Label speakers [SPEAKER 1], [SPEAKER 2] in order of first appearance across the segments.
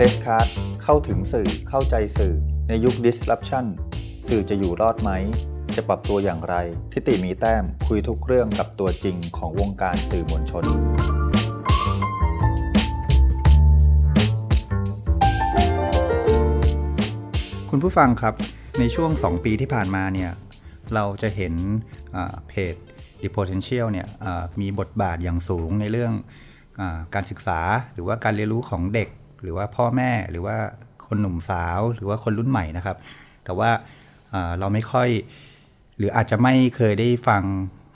[SPEAKER 1] Press Card เข้าถึงสื่อเข้าใจสื่อ ในยุค disruption สื่อจะอยู่รอดไหม จะปรับตัวอย่างไร ทิติมีแต้มคุยทุกเรื่องกับตัวจริงของวงการสื่อมวลชน คุณผู้ฟังครับในช่วง 2 ปีที่ผ่านมาเนี่ยเราจะเห็นเพจ The Potential เนี่ยมีบทบาทอย่างสูงในเรื่องอการศึกษาหรือว่าการเรียนรู้ของเด็ก หรือว่าพ่อแม่หรือว่าคนหนุ่มสาวหรือว่าคนรุ่นใหม่นะครับ แต่ว่าเราไม่ค่อย หรืออาจจะไม่เคยได้ฟัง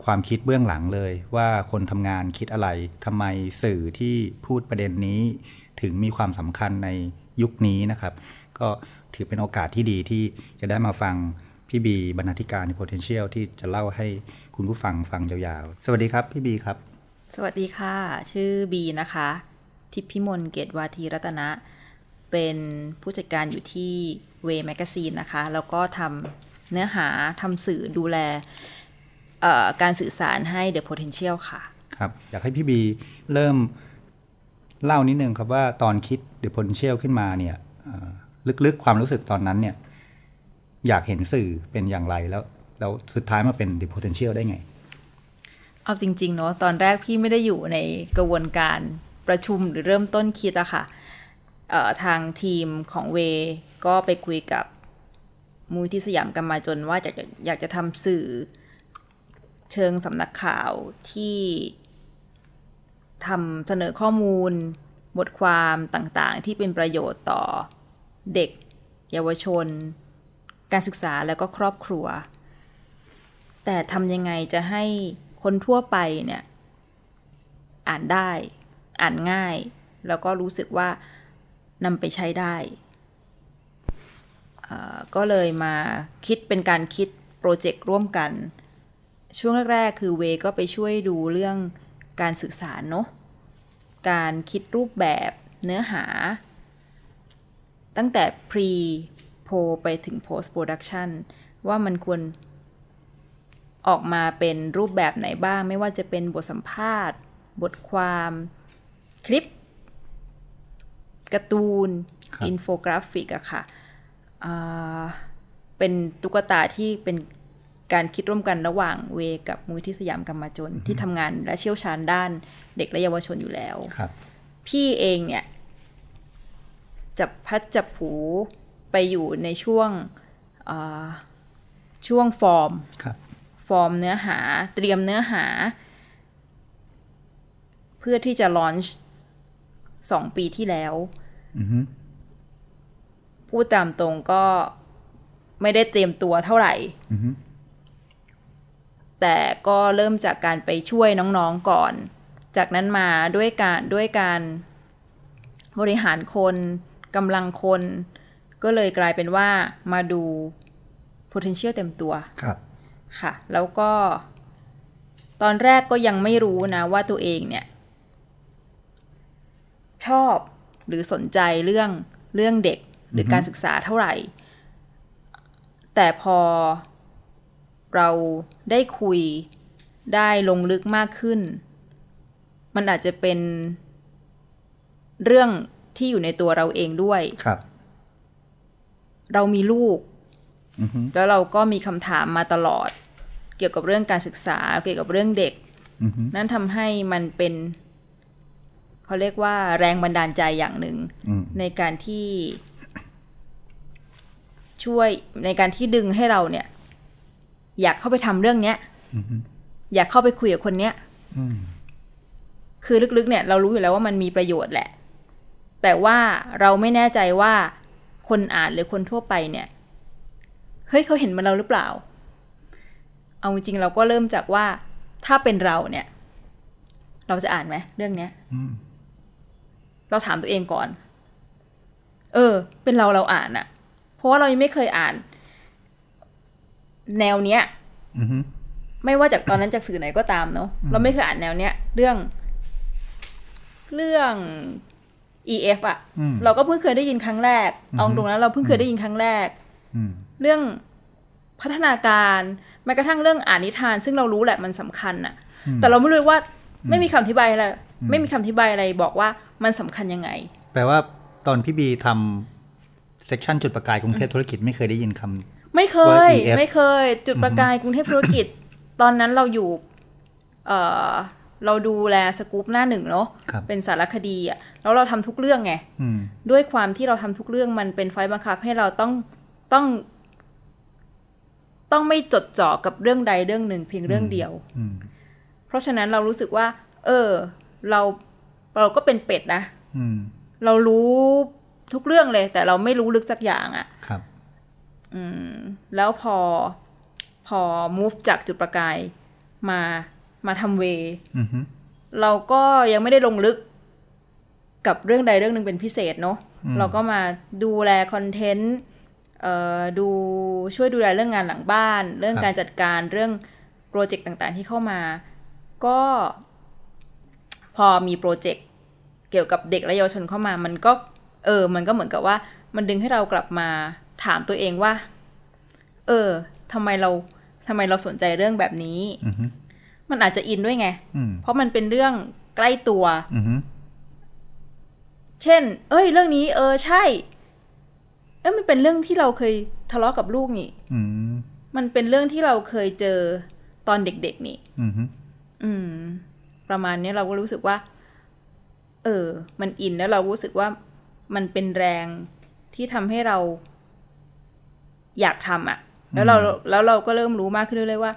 [SPEAKER 1] ความคิดเบื้องหลังเลย ว่าคนทำงานคิดอะไรทำไมสื่อที่พูดประเด็นนี้ ถึงมีความสำคัญในยุคนี้นะครับ ก็ถือเป็นโอกาสที่ดีที่จะได้มาฟังพี่บีบรรณาธิการใน potential ที่จะเล่าให้คุณผู้ฟังฟังยาวๆ สวัสดีครับพี่บีครับ
[SPEAKER 2] สวัสดีค่ะ ชื่อบีนะคะ ทิพพิมลเกตวาทีรัตนะ เป็นผู้จัดการอยู่ที่เวแมกซีนนะคะ แล้วก็ทำเนื้อหาทำสื่อดูแลการสื่อสารให้ The Potential ค่ะ
[SPEAKER 1] ครับ อยากให้พี่บีเริ่มเล่านิดนึงครับว่าตอนคิด The Potential ขึ้นมาเนี่ยลึกๆความรู้สึกตอนนั้นเนี่ยอยากเห็นสื่อเป็นอย่างไรแล้วแล้วสุดท้ายมาเป็น The Potential ได้ไง
[SPEAKER 2] เอาจริง ๆ เนาะตอนแรกพี่ไม่ได้อยู่ในกระบวนการ ประชุมหรือเริ่มต้นคิดอะค่ะทางทีมของเวก็ไปคุยกับมูลที่สยามกันมาจนว่าอยากจะอยากจะทำสื่อเชิงสำนักข่าวที่ทำเสนอข้อมูล บทความต่างๆ ที่เป็นประโยชน์ต่อเด็ก เยาวชน การศึกษาแล้วก็ครอบครัว แต่ทำยังไงจะให้คนทั่วไปเนี่ย อ่านได้ อ่านง่าย แล้วก็รู้สึกว่านำไปใช้ได้ก็เลยมาคิดเป็นการคิดโปรเจกต์ร่วมกัน ช่วงแรกๆคือเวก็ไปช่วยดูเรื่องการสื่อสารเนาะการคิดรูปแบบเนื้อหา ตั้งแต่ pre โ o ไปถึง post production ว่ามันควรออกมาเป็นรูปแบบไหนบ้าง ไม่ว่าจะเป็นบทสัมภาษณ์ บทความ คลิปการ์ตูนอินโฟกราฟิกอะค่ะเป็นตุ๊กตาที่เป็นการคิดร่วมกันระหว่างเวกับมูลที่สยามกรรมจนที่ทำงานและเชี่ยวชาญด้านเด็กและเยาวชนอยู่แล้วพี่เองเนี่ย จับพัดจับผูไปอยู่ในช่วงช่วงฟอร์มฟอร์มเนื้อหาเตรียมเนื้อหา เพื่อที่จะลอนช์ สองปีที่แล้วพูดตามตรงก็ไม่ได้เตรียมตัวเท่าไหร่แต่ก็เริ่มจากการไปช่วยน้องๆก่อน จากนั้นมาด้วยการด้วยการบริหารคนกำลังคน ก็เลยกลายเป็นว่ามาดู potential เต็มตัว
[SPEAKER 1] ครับ
[SPEAKER 2] ค่ะ แล้วก็ ตอนแรกก็ยังไม่รู้นะว่าตัวเองเนี่ย ชอบหรือสนใจเรื่องเรื่องเด็กหรือการศึกษาเท่าไหร่ แต่พอเราได้คุยได้ลงลึกมากขึ้น มันอาจจะเป็นเรื่องที่อยู่ในตัวเราเองด้วย
[SPEAKER 1] ครับ
[SPEAKER 2] เรามีลูก แล้วเราก็มีคำถามมาตลอด เกี่ยวกับเรื่องการศึกษา เกี่ยวกับเรื่องเด็ก นั่นทำให้มันเป็น เขาเรียกว่าแรงบันดาลใจอย่างหนึ่ง ในการที่ ช่วยในการที่ดึงให้เราเนี่ย อยากเข้าไปทำเรื่องเนี้ยอยากเข้าไปคุยกับคนเนี้ยคือลึกๆ เนี่ย เรารู้อยู่แล้วว่ามันมีประโยชน์แหละ แต่ว่าเราไม่แน่ใจว่าคนอ่านหรือคนทั่วไปเนี่ย เฮ้ยเขาเห็นมันเราหรือเปล่า เอาจริงเราก็เริ่มจากว่าถ้าเป็นเราเนี่ย เราจะอ่านไหมเรื่องเนี้ย เราถามตัวเองก่อน เออ เป็นเราเราอ่านอะเพราะว่าเรายังไม่เคยอ่าน แนวเนี้ยไม่ว่าจากตอนนั้นจากสื่อไหนก็ตามเนาะเราไม่เคยอ่านแนวเนี้ย เรื่อง เรื่อง EF อะเราก็เพิ่งเคยได้ยินครั้งแรก เอาตรงนั้นเราเพิ่งเคยได้ยินครั้งแรกเรื่องพัฒนาการแม้กระทั่งเรื่องอ่านนิทาน ซึ่งเรารู้แหละมันสำคัญอะแต่เราไม่รู้ว่า ไม่มีคำอธิบายอะไรไม่มีคำอธิบายอะไรบอกว่า มันสำคัญยังไง
[SPEAKER 1] แปลว่าตอนพี่บีทำเซกชันจุดประกายกรุงเทพธุรกิจไม่เคยได้ยินคำ
[SPEAKER 2] ไม่เค
[SPEAKER 1] ว่า
[SPEAKER 2] ย
[SPEAKER 1] EF
[SPEAKER 2] ไม่เคย จุดประกายกรุงเทพธุรกิจ ตอนนั้นเราอยู่เออเราดูแลสกู๊ปหน้าหนึ่งเนาะ
[SPEAKER 1] ครับ
[SPEAKER 2] เป็นสารคดีอะแล้วเราทำทุกเรื่องไง
[SPEAKER 1] อืม
[SPEAKER 2] ด้วยความที่เราทำทุกเรื่องมันเป็นไฟล์บังคับ ให้เราต้องต้อง ต้องไม่จดจ่อกับเรื่องใดเรื่องหนึ่งเพียงเรื่องเดียว
[SPEAKER 1] อืม
[SPEAKER 2] เพราะฉะนั้นเรารู้สึกว่า เออ เรา เราก็เป็นเป็ดนะ
[SPEAKER 1] อืม
[SPEAKER 2] เรารู้ทุกเรื่องเลย แต่เราไม่รู้ลึกสักอย่างอะ
[SPEAKER 1] ครับ
[SPEAKER 2] แล้วพอพอ move จากจุดประกายมามาทำเว
[SPEAKER 1] อือฮึ
[SPEAKER 2] เราก็ยังไม่ได้ลงลึกกับเรื่องใดเรื่องหนึ่งเป็นพิเศษเนาะเราก็มาดูแลคอนเทนต์เอ่อดูช่วยดูแลเรื่องงานหลังบ้าน เรื่องการจัดการเรื่องโปรเจกต์ต่างๆที่เข้ามา ก็ พอมีโปรเจกต์เกี่ยวกับเด็กและเยาวชนเข้ามา มันก็เออ มันก็เหมือนกับว่า มันดึงให้เรากลับมาถามตัวเองว่า เออทำไมเราทำไมเราสนใจเรื่องแบบนี้
[SPEAKER 1] อือฮึ
[SPEAKER 2] มันอาจจะอินด้วยไง
[SPEAKER 1] อืม
[SPEAKER 2] เพราะมันเป็นเรื่องใกล้ตัว
[SPEAKER 1] อือฮึ
[SPEAKER 2] เช่น เอ้ย เรื่องนี้ เออ ใช่ เอ้ยมันเป็นเรื่องที่เราเคยทะเลาะกับลูกนี่
[SPEAKER 1] อืม
[SPEAKER 2] มันเป็นเรื่องที่เราเคยเจอตอนเด็กๆนี่
[SPEAKER 1] อือฮึ
[SPEAKER 2] อืม ประมาณเนี้ยเราก็รู้สึกว่า เออ มันอินแล้วเรารู้สึกว่ามันเป็นแรงที่ทำให้เราอยากทำอะ่ะ แล้วเราแล้วเราก็เริ่มรู้มากขึ้นเรื่อยๆว่า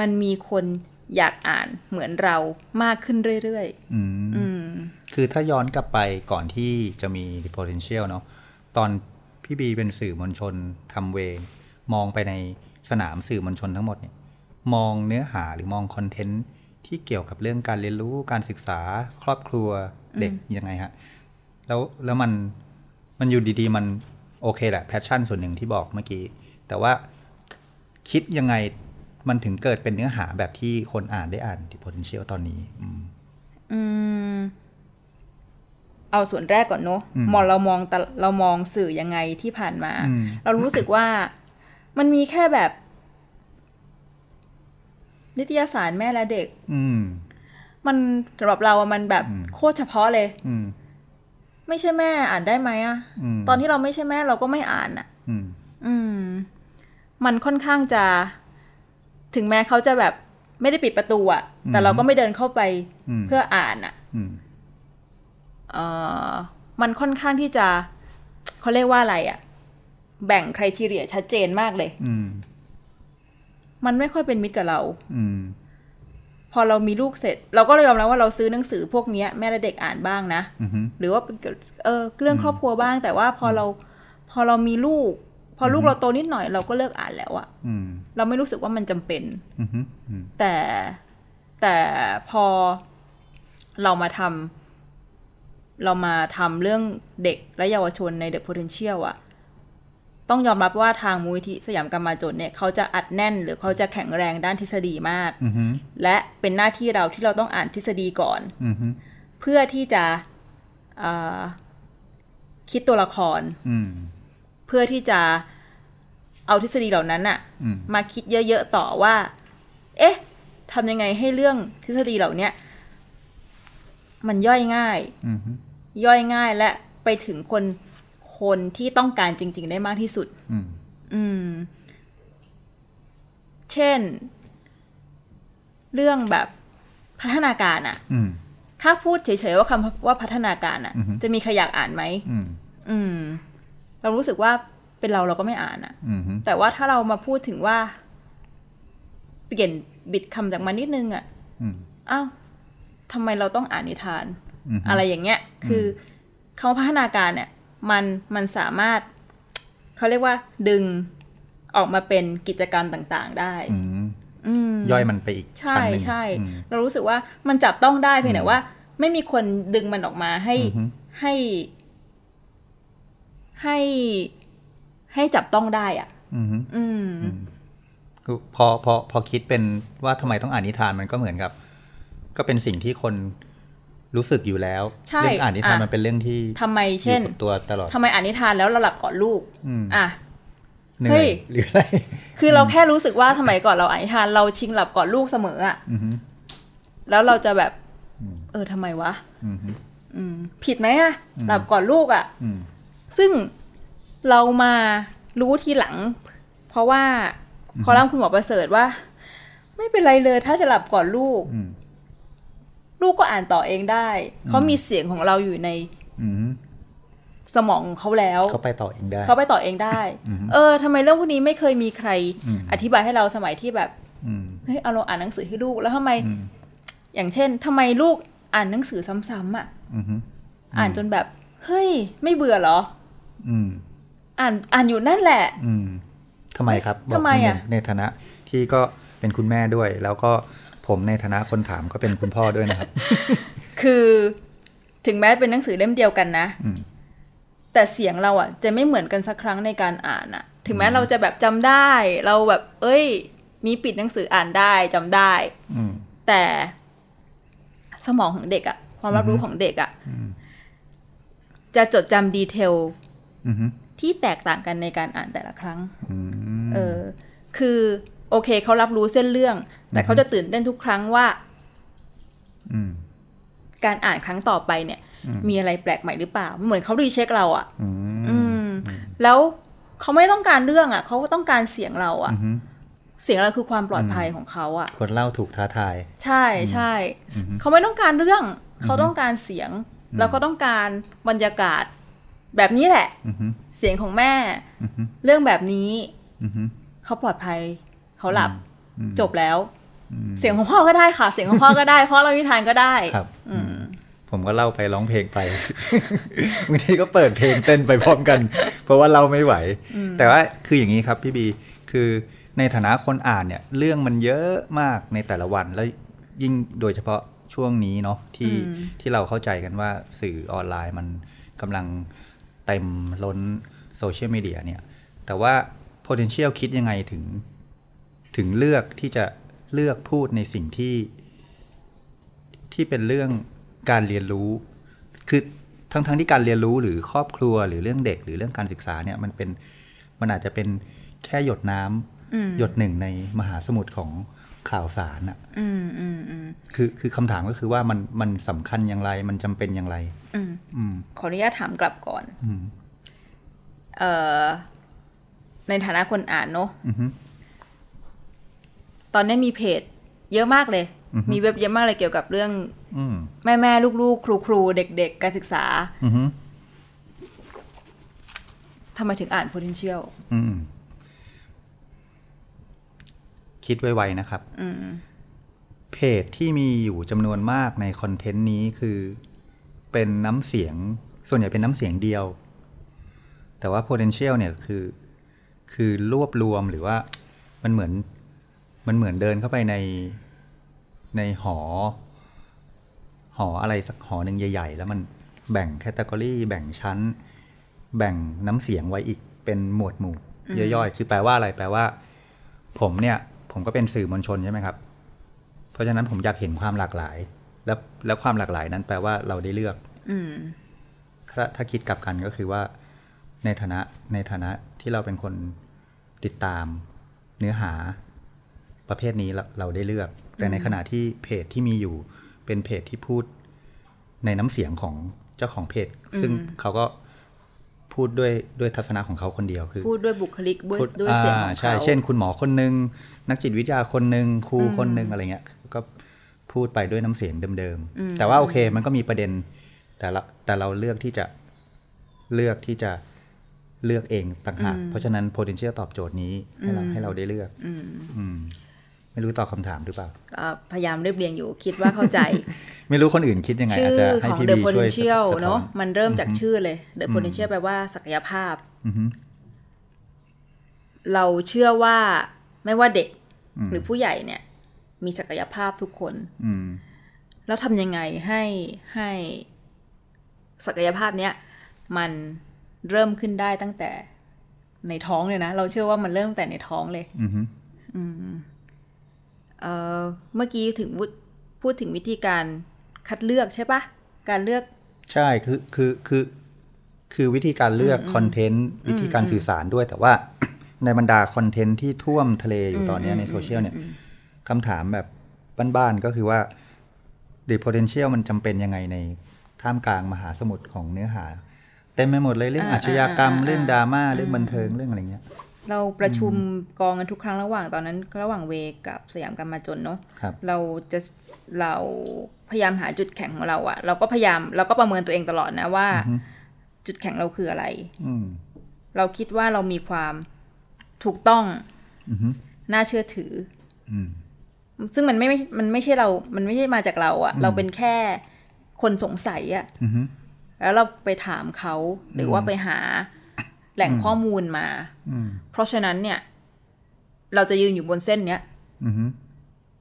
[SPEAKER 2] มันมีคนอยากอ่านเหมือนเรามากขึ้นเรื่อย
[SPEAKER 1] อืม
[SPEAKER 2] ๆอืม
[SPEAKER 1] คือถ้าย้อนกลับไปก่อนที่จะมี The potential เนาะ ตอนพี่บีเป็นสื่อมวลชนทำเวรมองไปในสนามสื่อมวลชนทั้งหมดเนี่ย มองเนื้อหาหรือมองคอนเทนต์ ที่เกี่ยวกับเรื่องการเรียนรู้การศึกษาครอบครัวเด็กยังไงฮะแล้วแล้วมันมันอยู่ดีๆ มันโอเคแหละแพชชั่นส่วนหนึ่งที่บอกเมื่อกี้ แต่ว่าคิดยังไงมันถึงเกิดเป็นเนื้อหาแบบที่คนอ่านได้อ่าน The potential ตอนนี้อืม
[SPEAKER 2] อืมเอาส่วนแรกก่อนเนอะมองเรามองแต่เรามองสื่อยังไงที่ผ่านมา
[SPEAKER 1] อืม
[SPEAKER 2] เรารู้สึกว่ามันมีแค่แบบ นิตยสารแม่และเด็ก
[SPEAKER 1] อืม
[SPEAKER 2] มันสำหรับเราอะมันแบบโคตรเฉพาะเลย
[SPEAKER 1] อืม
[SPEAKER 2] ไม่ใช่แม่อ่านได้ไหมอะ
[SPEAKER 1] อืม
[SPEAKER 2] ตอนที่เราไม่ใช่แม่เราก็ไม่อ่านอะ
[SPEAKER 1] อืม
[SPEAKER 2] อืม มันค่อนข้างจะ ถึงแม้เขาจะแบบไม่ได้ปิดประตูอะแต่เราก็ไม่เดินเข้าไป
[SPEAKER 1] อืม
[SPEAKER 2] เพื่ออ่านอะ
[SPEAKER 1] อืม
[SPEAKER 2] เอ่อมันค่อนข้างที่จะเขาเรียกว่าอะไรอะแบ่งใครทีเรียชัดเจนมากเลย
[SPEAKER 1] อื ม
[SPEAKER 2] มันไม่ค่อยเป็นมิตรกับเรา
[SPEAKER 1] อืม
[SPEAKER 2] พอเรามีลูกเสร็จ เราก็เลยยอมรับว่าเราซื้อหนังสือพวกเนี้ยแม่และเด็กอ่านบ้างนะ
[SPEAKER 1] อืม
[SPEAKER 2] หรือว่าเป็นเออเรื่องครอบครัวบ้าง แต่ว่าพอเราพอเรามีลูก พอลูกเราโตนิดหน่อยเราก็เลิกอ่านแล้วอะ
[SPEAKER 1] อืม
[SPEAKER 2] เราไม่รู้สึกว่ามันจำเป็น
[SPEAKER 1] อืมอืม
[SPEAKER 2] แต่แต่พอเรามาทำเรามาทำเรื่องเด็กและเยาวชนใน The Potential อะ ต้องยอมรับว่าทางมูลที่สยามกรรมาจนเนี่ยเขาจะอัดแน่นหรือเขาจะแข็งแรงด้านทฤษฎีมาก
[SPEAKER 1] อืม
[SPEAKER 2] และเป็นหน้าที่เราที่เราต้องอ่านทฤษฎีก่อน
[SPEAKER 1] อืม
[SPEAKER 2] เพื่อที่จะเอ่อคิดตัวละคร
[SPEAKER 1] อืม
[SPEAKER 2] เพื่อที่จะเอาทฤษฎีเหล่านั้นอะ
[SPEAKER 1] อืม
[SPEAKER 2] มาคิดเยอะๆต่อว่า เอ๊ะทำยังไงให้เรื่องทฤษฎีเหล่าเนี้ยมันย่อยง่าย
[SPEAKER 1] อืม
[SPEAKER 2] ย่อยง่ายและไปถึงคน คนที่ต้องการจริง ๆ ได้มากที่สุด
[SPEAKER 1] อืม
[SPEAKER 2] อืมเช่น เรื่องแบบพัฒนาการอะ
[SPEAKER 1] อืม
[SPEAKER 2] ถ้าพูดเฉยๆว่าคำว่าพัฒนาการอะ
[SPEAKER 1] อือฮึ
[SPEAKER 2] จะมีใครอยากอ่านไหม
[SPEAKER 1] อืม
[SPEAKER 2] อืม เรารู้สึกว่าเป็นเราเราก็ไม่อ่านอะ
[SPEAKER 1] อืม
[SPEAKER 2] แต่ว่าถ้าเรามาพูดถึงว่า เปลี่ยนบิดคำจากมันนิดนึงอะ
[SPEAKER 1] อืม
[SPEAKER 2] อ้าวทำไมเราต้องอ่านนิทาน
[SPEAKER 1] อืม
[SPEAKER 2] อะไรอย่างเงี้ย คือคำว่าพัฒนาการเนี่ย มันมันสามารถเขาเรียกว่าดึงออกมาเป็นกิจกรรมต่างๆได้
[SPEAKER 1] อืม
[SPEAKER 2] อืม
[SPEAKER 1] ย่อยมันไปอีก
[SPEAKER 2] ใช่
[SPEAKER 1] ชั้นหนึ่ง
[SPEAKER 2] ใช่
[SPEAKER 1] อืม
[SPEAKER 2] เรารู้สึกว่ามันจับต้องได้เพียงแต่ว่า ไม่มีคนดึงมันออกมาให้
[SPEAKER 1] อือฮึ
[SPEAKER 2] ให้ ให้ให้จับต้องได้อะ
[SPEAKER 1] อืม
[SPEAKER 2] อืม
[SPEAKER 1] คือพอพอพอคิดเป็นว่าทำไมต้องอ่านนิทานมันก็เหมือนกับ ก็เป็นสิ่งที่คน รู้สึกอยู่แล้ว
[SPEAKER 2] ใช่
[SPEAKER 1] เรื่องอ่านนิทาน
[SPEAKER 2] อะ
[SPEAKER 1] มันเป็นเรื่องที่
[SPEAKER 2] ทำไม
[SPEAKER 1] อยู่
[SPEAKER 2] เช่น
[SPEAKER 1] กับตัวตลอด
[SPEAKER 2] ทำไมอ่านนิทานแล้วเราหลับก่อนลูก
[SPEAKER 1] อืม
[SPEAKER 2] อะ
[SPEAKER 1] เหนื่
[SPEAKER 2] เฮ้
[SPEAKER 1] อย
[SPEAKER 2] ย
[SPEAKER 1] หรืออะไร
[SPEAKER 2] คือเราแค่รู้สึกว่าสมัยก่อนเราอ่านนิทานเราชิงหลับก่อนลูกเสมออะ
[SPEAKER 1] อืม
[SPEAKER 2] แล้วเราจะแบบ เออทำไมวะ
[SPEAKER 1] อืม
[SPEAKER 2] อืมผิดไหมอะหลับก่อนลูกอะ
[SPEAKER 1] อืม
[SPEAKER 2] ซึ่งเรามารู้ทีหลัง เพราะว่าคอลัมน์คุณหมอประเสริฐว่า ไม่เป็นไรเลยถ้าจะหลับก่อนลูก
[SPEAKER 1] อืม
[SPEAKER 2] ลูกก็อ่านต่อเองได้เขามีเสียงของเราอยู่ใน
[SPEAKER 1] อืม
[SPEAKER 2] สมองของเขาแล้ว
[SPEAKER 1] เขาไปต่อเองได้
[SPEAKER 2] เขาไปต่อเองได้ เออทำไมเรื่องพวกนี้ไม่เคยมีใคร
[SPEAKER 1] อืม
[SPEAKER 2] อธิบายให้เราสมัยที่แบบ
[SPEAKER 1] อืม
[SPEAKER 2] เฮ้ยเอาเราอ่านหนังสือให้ลูกแล้วทำไม
[SPEAKER 1] อืม
[SPEAKER 2] อย่างเช่นทำไมลูกอ่านหนังสือซ้ำๆอะ
[SPEAKER 1] อืม
[SPEAKER 2] อ่านจนแบบ เฮ้ย ไม่เบื่อเหรอ
[SPEAKER 1] อืม
[SPEAKER 2] อ่านอ่านอยู่นั่นแหละ
[SPEAKER 1] อืมทำไมครับบอก
[SPEAKER 2] ทำไม
[SPEAKER 1] นิดนึ
[SPEAKER 2] อะ
[SPEAKER 1] งในฐานะที่ก็เป็นคุณแม่ด้วย แล้วก็ ผมในฐานะคนถามก็เป็นคุณพ่อด้วยนะครับ
[SPEAKER 2] คือถึงแม้เป็นหนังสือเล่มเดียวกันนะ
[SPEAKER 1] อืม
[SPEAKER 2] แต่เสียงเราอะ จะไม่เหมือนกันสักครั้งในการอ่านอะ ถึงแม้เราจะแบบจำได้ เราแบบ เอ้ย มีปิดหนังสืออ่านได้จำได้
[SPEAKER 1] อืม
[SPEAKER 2] แต่สมองของเด็กอะความรับรู้ของเด็กอะจะจดจำดีเทล
[SPEAKER 1] อืม
[SPEAKER 2] ที่แตกต่างกันในการอ่านแต่ละครั้ง
[SPEAKER 1] อืม
[SPEAKER 2] เออ คือ โอเคเขารับรู้เส้นเรื่อง แต่เขาจะตื่นเต้นทุกครั้งว่า
[SPEAKER 1] อืม
[SPEAKER 2] การอ่านครั้งต่อไปเนี่ย มีอะไรแปลกใหม่หรือเปล่า เหมือนเขารีเช็คเราอะ
[SPEAKER 1] อืม
[SPEAKER 2] อืมแล้วเขาไม่ต้องการเรื่องอะเขาต้องการเสียงเราอะ
[SPEAKER 1] อืม
[SPEAKER 2] เสียงเราคือความปลอดภัยของเขาอะ
[SPEAKER 1] คนเล่าถูกท้าทาย
[SPEAKER 2] ใช่ใช่เขาไม่ต้องการเรื่อง เขาต้องการเสียง แล้วก็ต้องการบรรยากาศ แบบนี้แหละ
[SPEAKER 1] อืม
[SPEAKER 2] เสียงของแม่
[SPEAKER 1] อืม
[SPEAKER 2] เรื่องแบบนี้
[SPEAKER 1] อืม
[SPEAKER 2] เขาปลอดภัย เขาหลับ
[SPEAKER 1] อืม
[SPEAKER 2] จบแล้ว เสียงของพ่อก็ได้ค่ะ เสียงของพ่อก็ได้ พ่อเรานิทานก็ได้
[SPEAKER 1] ครับอืมผมก็เล่าไปร้องเพลงไปบางทีก็เปิดเพลงเต้นไปพร้อมกัน เพราะว่าเราไม่ไหว แต่ว่าคืออย่างนี้ครับพี่บีคือในฐานะคนอ่านเนี่ยเรื่องมันเยอะมากในแต่ละวันแล้วยิ่งโดยเฉพาะช่วงนี้เนาะที่
[SPEAKER 2] อืม
[SPEAKER 1] ที่เราเข้าใจกันว่าสื่อออนไลน์มันกำลังเต็มล้นโซเชียลมีเดียเนี่ย แต่ว่า potential คิดยังไงถึง ถึงเลือกที่จะ เลือกพูดในสิ่งที่ ที่เป็นเรื่องการเรียนรู้ คือทั้งทั้งที่การเรียนรู้หรือครอบครัวหรือเรื่องเด็กหรือเรื่องการศึกษาเนี่ยมันเป็นมันอาจจะเป็นแค่หยดน้ำหยดหนึ่งในมหาสมุทรของข่าวสารอะ
[SPEAKER 2] อืมอืมอืม
[SPEAKER 1] คือคือคำถามก็คือว่ามันมันสำคัญอย่างไรมันจำเป็นอย่างไร
[SPEAKER 2] อืม
[SPEAKER 1] อืม
[SPEAKER 2] ขออนุญาตถามกลับก่อน
[SPEAKER 1] อืม
[SPEAKER 2] เอ่อในฐานะคนอ่านเนาะ
[SPEAKER 1] อือฮึ
[SPEAKER 2] ตอนนี้มีเพจเยอะมากเลย มีเว็บเยอะมากเลยเกี่ยวกับเรื่อง
[SPEAKER 1] อืม
[SPEAKER 2] แม่แม่ลูกๆ ครูครูเด็ก ๆ การศึกษา
[SPEAKER 1] อือฮึ
[SPEAKER 2] ทำไมถึงอ่าน potential
[SPEAKER 1] อืมคิดไวๆนะครับ
[SPEAKER 2] อืม
[SPEAKER 1] เพจที่มีอยู่จำนวนมากในคอนเทนต์นี้คือ เป็นน้ำเสียง ส่วนใหญ่เป็นน้ำเสียงเดียว แต่ว่า potential เนี่ยคือ คือรวบรวมหรือว่ามันเหมือน มันเหมือนเดินเข้าไปในในหอ หออะไรสักหอหนึ่งใหญ่ ๆ แล้วมันแบ่งแคตตากรีแบ่งชั้น แบ่งน้ำเสียงไว้อีกเป็นหมวดหมู่ย่อยๆ คือแปลว่าอะไร แปลว่า ผมเนี่ย ผมก็เป็นสื่อมวลชนใช่ไหมครับ เพราะฉะนั้นผมอยากเห็นความหลากหลาย แล้วแล้วความหลากหลายนั้นแปลว่าเราได้เลือก
[SPEAKER 2] อืม
[SPEAKER 1] ถ้าถ้าคิดกลับกันก็คือว่า ในฐานะในฐานะที่เราเป็นคนติดตามเนื้อหา ประเภทนี้เราเราได้เลือก แต่ในขณะที่เพจที่มีอยู่ เป็นเพจที่พูดในน้ำเสียงของเจ้าของเพจ ซึ่งเขาก็พูดด้วยด้วยทัศนะของเขาคนเดียวคือ
[SPEAKER 2] พูดด้วยบุคลิกด้วย
[SPEAKER 1] พูด
[SPEAKER 2] ด้วยเสียงของ
[SPEAKER 1] อ่าใช่
[SPEAKER 2] เขา
[SPEAKER 1] เช่น คุณหมอคนหนึ่งนักจิตวิทยาคนหนึ่งครูคนหนึ่งอะไรเงี้ยก็พูดไปด้วยน้ำเสียงเดิมๆ แต่ว่าโอเค มันก็มีประเด็น แต่ละแต่เราเลือกที่จะเลือกที่จะเลือกเองต่างหากเพราะฉะนั้น potential ตอบโจทย์นี้ให้เราให้เราได้เลือกอืม ไม่รู้ตอบคำถามหรือเปล่า
[SPEAKER 2] ก็พยายามเรียบเรียงอยู่คิดว่าเข้าใจ
[SPEAKER 1] ไม่รู้คนอื่นคิดยังไง
[SPEAKER 2] ชื่
[SPEAKER 1] อาจ
[SPEAKER 2] อ
[SPEAKER 1] จะให้
[SPEAKER 2] ของ
[SPEAKER 1] พี่
[SPEAKER 2] The
[SPEAKER 1] บีช่วย
[SPEAKER 2] Potential
[SPEAKER 1] สะท้อ
[SPEAKER 2] เนาะมันเริ่มจากชื่อเลย The Potential แปลว่าศักยภาพ
[SPEAKER 1] อือฮึ
[SPEAKER 2] เราเชื่อว่าไม่ว่าเด็กหรือผู้ใหญ่เนี่ย มีศักยภาพทุกคน
[SPEAKER 1] อืม
[SPEAKER 2] แล้วทำยังไงให้ให้ศักยภาพเนี้ยมันเริ่มขึ้นได้ตั้งแต่ในท้องเลยนะ เราเชื่อว่ามันเริ่มตั้งแต่ในท้องเลย
[SPEAKER 1] อือฮึ
[SPEAKER 2] เอ่อเมื่อกี้ถึงวุฒพูดถึงวิธีการคัดเลือกใช่ปะการเลือก
[SPEAKER 1] ใช่คือคือคือคือวิธีการเลือก content วิธีการสื่อสารด้วยแต่ว่าในบรรดา content ที่ท่วมทะเลอยู่ตอนเนี้ยในโซเชียลเนี่ยคำถามแบบบ้านๆก็คือว่า The Potential มันจำเป็นยังไงในท่ามกลางมหาสมุทรของเนื้อหา เต็มไปหมดเลยเรื่อง
[SPEAKER 2] อ่า
[SPEAKER 1] อาชญากรรม
[SPEAKER 2] อ่าอ่า
[SPEAKER 1] เรื่องดราม่าเรื่องบันเทิงเรื่องอะไรเงี้ย
[SPEAKER 2] เราประชุมกองกันทุกครั้งระหว่างตอนนั้น ระหว่างเวกับสยามกัมมาจลเนาะ
[SPEAKER 1] ครับ
[SPEAKER 2] เราจะเราพยายามหาจุดแข็งของเราอะเราก็พยายามเราก็ประเมินตัวเองตลอดนะว่า จุดแข็งเราคืออะไร
[SPEAKER 1] อืม
[SPEAKER 2] เราคิดว่าเรามีความถูกต้อง
[SPEAKER 1] อือฮึ
[SPEAKER 2] น่าเชื่อถือ
[SPEAKER 1] อืม
[SPEAKER 2] ซึ่งมันไม่ไม่ มันไม่ใช่เรา มันไม่ใช่มาจากเราอะเราเป็นแค่คนสงสัยอะ
[SPEAKER 1] อือฮึ
[SPEAKER 2] แล้วเราไปถามเขาหรือว่าไปหา แหล่งข้อมูลมา
[SPEAKER 1] อืม
[SPEAKER 2] เพราะฉะนั้นเนี่ย เราจะยืนอยู่บนเส้นเนี้ย
[SPEAKER 1] อือฮึ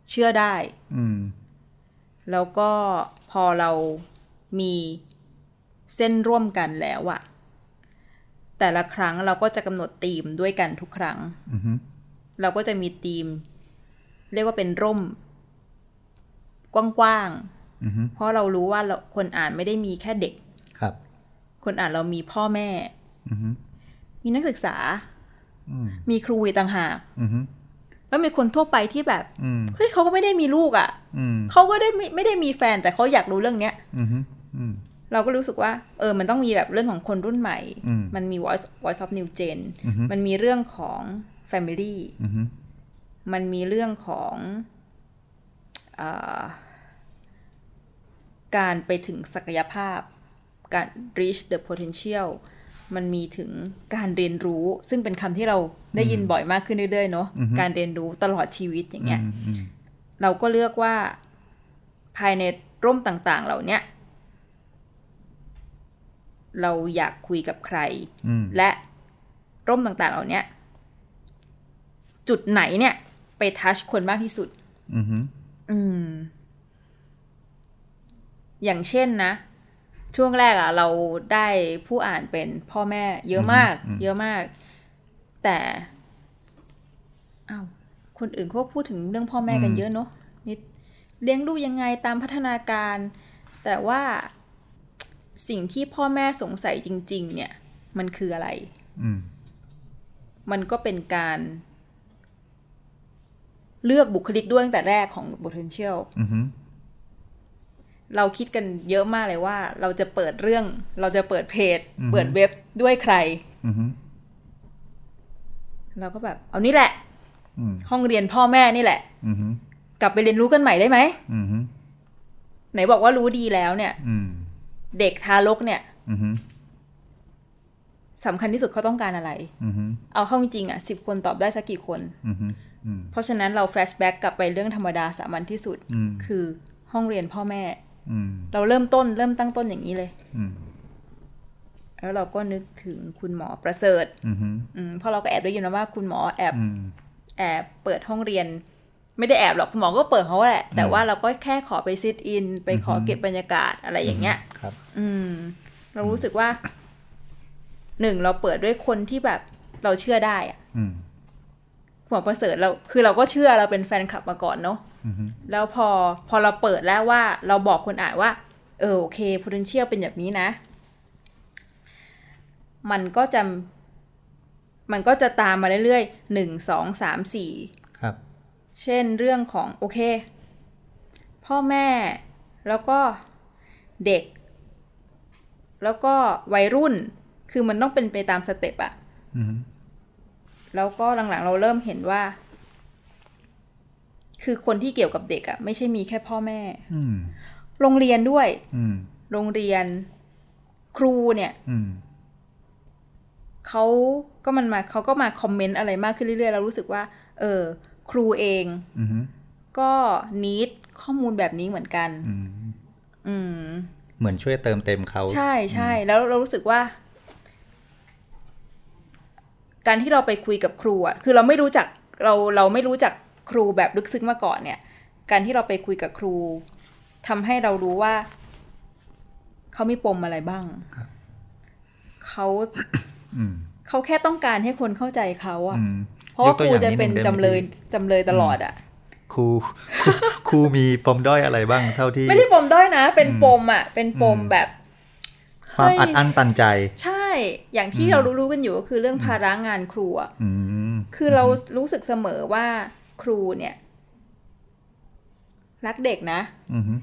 [SPEAKER 2] เชื่อได้
[SPEAKER 1] อืม
[SPEAKER 2] แล้วก็พอเรามีเส้นร่วมกันแล้วอะแต่ละครั้งเราก็จะกำหนดธีมด้วยกันทุกครั้ง
[SPEAKER 1] อือฮึ
[SPEAKER 2] เราก็จะมีธีม เรียกว่าเป็นร่ม กว้าง
[SPEAKER 1] อือฮึ
[SPEAKER 2] ๆเพราะเรารู้ว่าเราคนอ่านไม่ได้มีแค่เด็ก
[SPEAKER 1] ครับ
[SPEAKER 2] คนอ่านเรามีพ่อแม่
[SPEAKER 1] อือฮึ
[SPEAKER 2] มีนักศึกษา
[SPEAKER 1] อืม
[SPEAKER 2] มีครูอีกต่างหาก
[SPEAKER 1] อือฮึ
[SPEAKER 2] แล้วมีคนทั่วไปที่แบบ
[SPEAKER 1] อืม
[SPEAKER 2] เฮ้ยเขาก็ไม่ได้มีลูกอะ่ะ
[SPEAKER 1] อืม
[SPEAKER 2] เขาก็ได้ไม่ไม่ได้มีแฟนแต่เขาอยากรู้เรื่องเนี้ย
[SPEAKER 1] อือฮึอืม
[SPEAKER 2] เราก็รู้สึกว่า เออ มันต้องมีแบบเรื่องของคนรุ่นใหม่
[SPEAKER 1] อืม
[SPEAKER 2] มันมี voice voice of new gen
[SPEAKER 1] อือฮึ
[SPEAKER 2] มันมีเรื่องของ family
[SPEAKER 1] อือฮึ
[SPEAKER 2] มันมีเรื่องของอาการไปถึงศักยภาพ การ reach the potential มันมีถึงการเรียนรู้ ซึ่งเป็นคำที่เราได้ยินบ่อยมากขึ้นเรื่อยๆเนาะการเรียนรู้ตลอดชีวิตอย่างเงี้ย
[SPEAKER 1] อืมอืม
[SPEAKER 2] เราก็เลือกว่าภายในร่มต่างๆ เหล่าเนี้ยเราอยากคุยกับใคร
[SPEAKER 1] อืม
[SPEAKER 2] และร่มต่างๆ เหล่าเนี้ยจุดไหนเนี่ย ไปทัชคนมากที่สุด
[SPEAKER 1] อือฮึ
[SPEAKER 2] อืมอย่างเช่นนะ ช่วงแรกอะเราได้ผู้อ่านเป็นพ่อแม่เยอะมาก เยอะมาก แต่อ้าวคนอื่นเขาก็พูดถึงเรื่องพ่อแม่กันเยอะเนาะนิดเลี้ยงลูกยังไงตามพัฒนาการ แต่ว่าสิ่งที่พ่อแม่สงสัยจริง ๆ เนี่ย มันคืออะไร
[SPEAKER 1] อืม
[SPEAKER 2] มันก็เป็นการเลือกบุคลิกด้วยตั้งแต่แรกของ potential
[SPEAKER 1] อือฮึ
[SPEAKER 2] เราคิดกันเยอะมากเลยว่า เราจะเปิดเรื่อง เราจะเปิดเพจ เปิดเว็บด้วยใคร
[SPEAKER 1] อือฮึ
[SPEAKER 2] เราก็แบบ เอานี่แหละ
[SPEAKER 1] อืม
[SPEAKER 2] ห้องเรียนพ่อแม่นี่แหละ
[SPEAKER 1] อือฮึ
[SPEAKER 2] กลับไปเรียนรู้กันใหม่ได้ไหม
[SPEAKER 1] อือฮึ
[SPEAKER 2] ไหนบอกว่ารู้ดีแล้วเนี่ย
[SPEAKER 1] อืม
[SPEAKER 2] เด็กทารกเนี่ย
[SPEAKER 1] อือฮึ
[SPEAKER 2] สำคัญที่สุดเขาต้องการอะไร
[SPEAKER 1] อือฮึ
[SPEAKER 2] เอาเข้าจริงๆอะสิบคนตอบได้สักกี่คน
[SPEAKER 1] อือฮึอืม
[SPEAKER 2] เพราะฉะนั้นเรา flashback กลับไปเรื่องธรรมดาสามัญที่สุด
[SPEAKER 1] อืม
[SPEAKER 2] คือห้องเรียนพ่อแม่
[SPEAKER 1] อืม
[SPEAKER 2] เราเริ่มต้นเริ่มตั้งต้นอย่างนี้เลย
[SPEAKER 1] อืม
[SPEAKER 2] แล้วเราก็นึกถึงคุณหมอประเสริฐ
[SPEAKER 1] อือฮึ
[SPEAKER 2] อืมเพราะเราก็แอบได้ยินมาว่าคุณหมอแอบ
[SPEAKER 1] อืม
[SPEAKER 2] แอบเปิดห้องเรียน ไม่ได้แอบหรอกคุณหมอก็เปิดเขาแหละ แต่ว่าเราก็แค่ขอไป sit in ไปขอเก็บบรรยากาศอะไรอย่างเงี้ย
[SPEAKER 1] ครับ
[SPEAKER 2] อืม เรารู้สึกว่าหนึ่งเราเปิดด้วยคนที่แบบเราเชื่อได้อะ
[SPEAKER 1] อืม
[SPEAKER 2] คุณ หมอประเสริฐเราคือเราก็เชื่อเราเป็นแฟนคลับมาก่อนเนาะ
[SPEAKER 1] อือฮึ
[SPEAKER 2] แล้วพอพอเราเปิดแล้วว่าเราบอกคนอ่านว่า เออโอเค potential เป็นแบบนี้นะ มันก็จะมันก็จะตามมาเรื่อยๆหนึ่งสองสามสี่
[SPEAKER 1] ครับ
[SPEAKER 2] เช่นเรื่องของโอเค พ่อแม่แล้วก็เด็ก แล้วก็วัยรุ่น คือมันต้องเป็นไปตามสเต็ปอะ
[SPEAKER 1] อือฮึ
[SPEAKER 2] แล้วก็หลังๆเราเริ่มเห็นว่า คือคนที่เกี่ยวกับเด็กอะไม่ใช่มีแค่พ่อแม่
[SPEAKER 1] อืม
[SPEAKER 2] โรงเรียนด้วย
[SPEAKER 1] อืม
[SPEAKER 2] โรงเรียนครูเนี่ย
[SPEAKER 1] อืม
[SPEAKER 2] เขาก็มันมาเขาก็มาคอมเมนต์อะไรมากขึ้นเรื่อยๆเรารู้สึกว่า เออ ครูเอง
[SPEAKER 1] อือฮึ
[SPEAKER 2] ก็นิดข้อมูลแบบนี้เหมือนกัน
[SPEAKER 1] อืม
[SPEAKER 2] อืม
[SPEAKER 1] เหมือนช่วยเติมเต็มเขา
[SPEAKER 2] ใช่ใช่แล้วเรารู้สึกว่า การที่เราไปคุยกับครูอะคือเราไม่รู้จักเราเราไม่รู้จักครูแบบลึกซึ้งมาก่อนเนี่ย การที่เราไปคุยกับครูทำให้เรารู้ว่าเขามีปมอะไรบ้างเขา
[SPEAKER 1] อืม
[SPEAKER 2] เขาแค่ต้องการให้คนเข้าใจเขาอะ
[SPEAKER 1] อืม
[SPEAKER 2] เพราะว่าย
[SPEAKER 1] ก
[SPEAKER 2] ค
[SPEAKER 1] ตัว
[SPEAKER 2] รู
[SPEAKER 1] อย่าง
[SPEAKER 2] จะ
[SPEAKER 1] ดง
[SPEAKER 2] เป็น
[SPEAKER 1] ได้ไหม
[SPEAKER 2] จำเลย
[SPEAKER 1] พี่
[SPEAKER 2] จำเลยตลอดอะ
[SPEAKER 1] ครูครูครูมีปมด้อยอะไรบ้างเท่าที่
[SPEAKER 2] ไม่ใช่ปมด้อยนะ เป็นปมอะเป็นปมแบบ
[SPEAKER 1] ความ
[SPEAKER 2] เฮ้ย
[SPEAKER 1] อัดอั้นตันใจ
[SPEAKER 2] ใช่ อย่างที่เรารู้ๆกันอยู่ก็คือเรื่องภาระงานครูอะ
[SPEAKER 1] อืม
[SPEAKER 2] คือเรารู้สึกเสมอว่าครูเนี่ย รักเด็กนะ
[SPEAKER 1] อือฮึ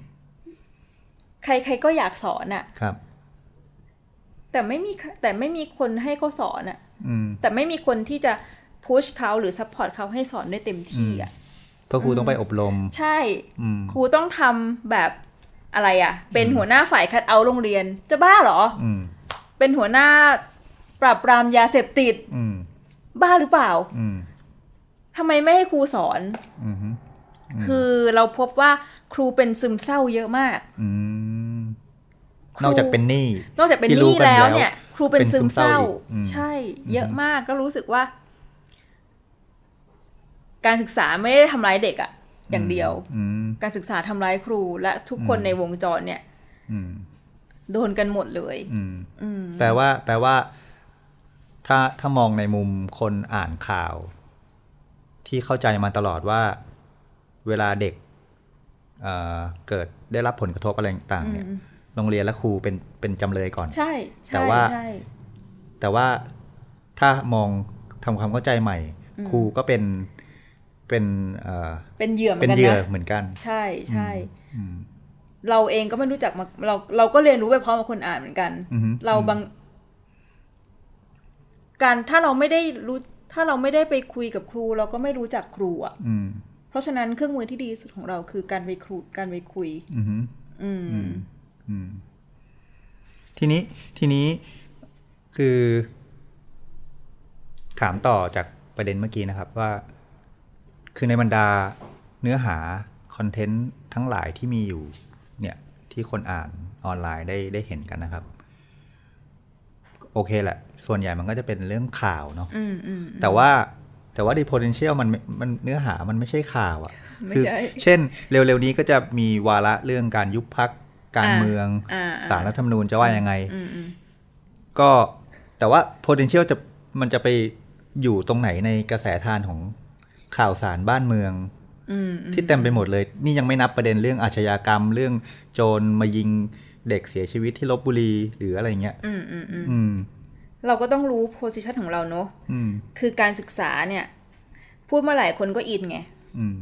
[SPEAKER 2] ใครๆก็อยากสอนอะ
[SPEAKER 1] ครับ
[SPEAKER 2] แต่ไม่มีแต่ไม่มีคนให้เขาสอนอะ
[SPEAKER 1] อืม
[SPEAKER 2] แต่ไม่มีคนที่จะ push เขาหรือ support เขาให้สอนได้เต็มที่อะ
[SPEAKER 1] เพราะครูต้องไปอบรม
[SPEAKER 2] ใช่
[SPEAKER 1] อืม
[SPEAKER 2] ครูต้องทำแบบอะไรอะเป็นหัวหน้าฝ่าย cut out โรงเรียนจะบ้าเหรอ
[SPEAKER 1] อืม
[SPEAKER 2] เป็นหัวหน้าปราบปรามยาเสพติด
[SPEAKER 1] อืม
[SPEAKER 2] บ้าหรือเปล่า
[SPEAKER 1] อืม
[SPEAKER 2] ทำไมไม่ให้ครูสอน
[SPEAKER 1] อืม
[SPEAKER 2] คือเราพบว่าครูเป็นซึมเศร้าเยอะมาก
[SPEAKER 1] อืม
[SPEAKER 2] ครู
[SPEAKER 1] นอกจากเป็นหนี้
[SPEAKER 2] นอกจากเป็น
[SPEAKER 1] ที่
[SPEAKER 2] ห
[SPEAKER 1] รู้
[SPEAKER 2] นี้
[SPEAKER 1] กัน
[SPEAKER 2] แล้ว
[SPEAKER 1] แล้ว
[SPEAKER 2] เนี่ย ครูเป็น
[SPEAKER 1] เป็นซึ
[SPEAKER 2] ซึ
[SPEAKER 1] ม
[SPEAKER 2] ม
[SPEAKER 1] เศ
[SPEAKER 2] เศ
[SPEAKER 1] ร้า
[SPEAKER 2] ร้า
[SPEAKER 1] อีกอืม
[SPEAKER 2] ใช่ เยอะมากก็รู้สึกว่า การศึกษาไม่ได้ทำร้ายเด็กอะอย่างเดียว
[SPEAKER 1] อืม
[SPEAKER 2] การศึกษาทำร้ายครูและทุกคนในวงจรเนี่ย
[SPEAKER 1] อืม
[SPEAKER 2] โดนกันหมดเลย
[SPEAKER 1] อืม
[SPEAKER 2] อืม
[SPEAKER 1] แปลว่า แปลว่า ถ้าถ้ามองในมุมคนอ่านข่าว ที่เข้าใจมาตลอดว่า เวลาเด็กเอ่อเกิดได้รับผลกระทบอะไรต่างๆเนี่ยโรงเรียนและครูเป็นเป็นจำเลยก่อน
[SPEAKER 2] ใช่
[SPEAKER 1] แต่
[SPEAKER 2] ใช่
[SPEAKER 1] ว่า
[SPEAKER 2] ใช่
[SPEAKER 1] แต่ว่าถ้ามองทำความเข้าใจใหม่ ครูก็เป็นเป็นเอ่อ
[SPEAKER 2] เป็นเหยื่อเหมือ
[SPEAKER 1] เป็น
[SPEAKER 2] นกัน
[SPEAKER 1] เหยื่อ
[SPEAKER 2] นะ
[SPEAKER 1] เหมือนกัน
[SPEAKER 2] ใช่ใช่
[SPEAKER 1] อืม
[SPEAKER 2] เราเองก็ไม่รู้จักมาเราเราก็เรียนรู้ไปพร้อมกับคนอ่านเหมือนกัน
[SPEAKER 1] อือฮึ
[SPEAKER 2] เราบางการถ้าเราไม่ได้รู้ถ้าเราไม่ได้ไปคุยกับครู เราก็ไม่รู้จักครูอะ
[SPEAKER 1] อืม
[SPEAKER 2] เพราะฉะนั้นเครื่องมือที่ดีที่สุดของเราคือการไปครูการไปคุย
[SPEAKER 1] อืม
[SPEAKER 2] อืม
[SPEAKER 1] อืมทีนี้ทีนี้คือ ถามต่อจากประเด็นเมื่อกี้นะครับว่า คือในบรรดาเนื้อหาคอนเทนต์ทั้งหลายที่มีอยู่ เนี่ยที่คนอ่านออนไลน์ได้ได้เห็นกันนะครับ โอเคแหละ ส่วนใหญ่มันก็จะเป็นเรื่องข่าวเนาะ
[SPEAKER 2] อืมอืม
[SPEAKER 1] แต่ว่าแต่ว่า the potential มันไม่มันเนื้อหามันไม่ใช่ข่าวอะ
[SPEAKER 2] ไม่
[SPEAKER 1] คื
[SPEAKER 2] ใช่
[SPEAKER 1] เช่น เร็วๆนี้ก็จะมีวาระเรื่องการยุบพักการ
[SPEAKER 2] อ่า
[SPEAKER 1] เมือง
[SPEAKER 2] อ่า
[SPEAKER 1] สารรัฐธรรมนูญจะว่ายังไง
[SPEAKER 2] อืมอืม
[SPEAKER 1] ก็แต่ว่า potential จะมันจะไปอยู่ตรงไหนในกระแสทานของข่าวสารบ้านเมือง
[SPEAKER 2] อืม
[SPEAKER 1] ที่เต็มไปหมดเลย นี่ยังไม่นับประเด็นเรื่องอาชญากรรม เรื่องโจรมายิงเด็กเสียชีวิตที่ลพบุรีหรืออะไรเงี้ย
[SPEAKER 2] อืมอืมอืม
[SPEAKER 1] อืม
[SPEAKER 2] เราก็ต้องรู้ position ของเราเนอะ
[SPEAKER 1] อืม
[SPEAKER 2] คือการศึกษาเนี่ย พูดเมื่อไหร่คนก็อินไง
[SPEAKER 1] อืม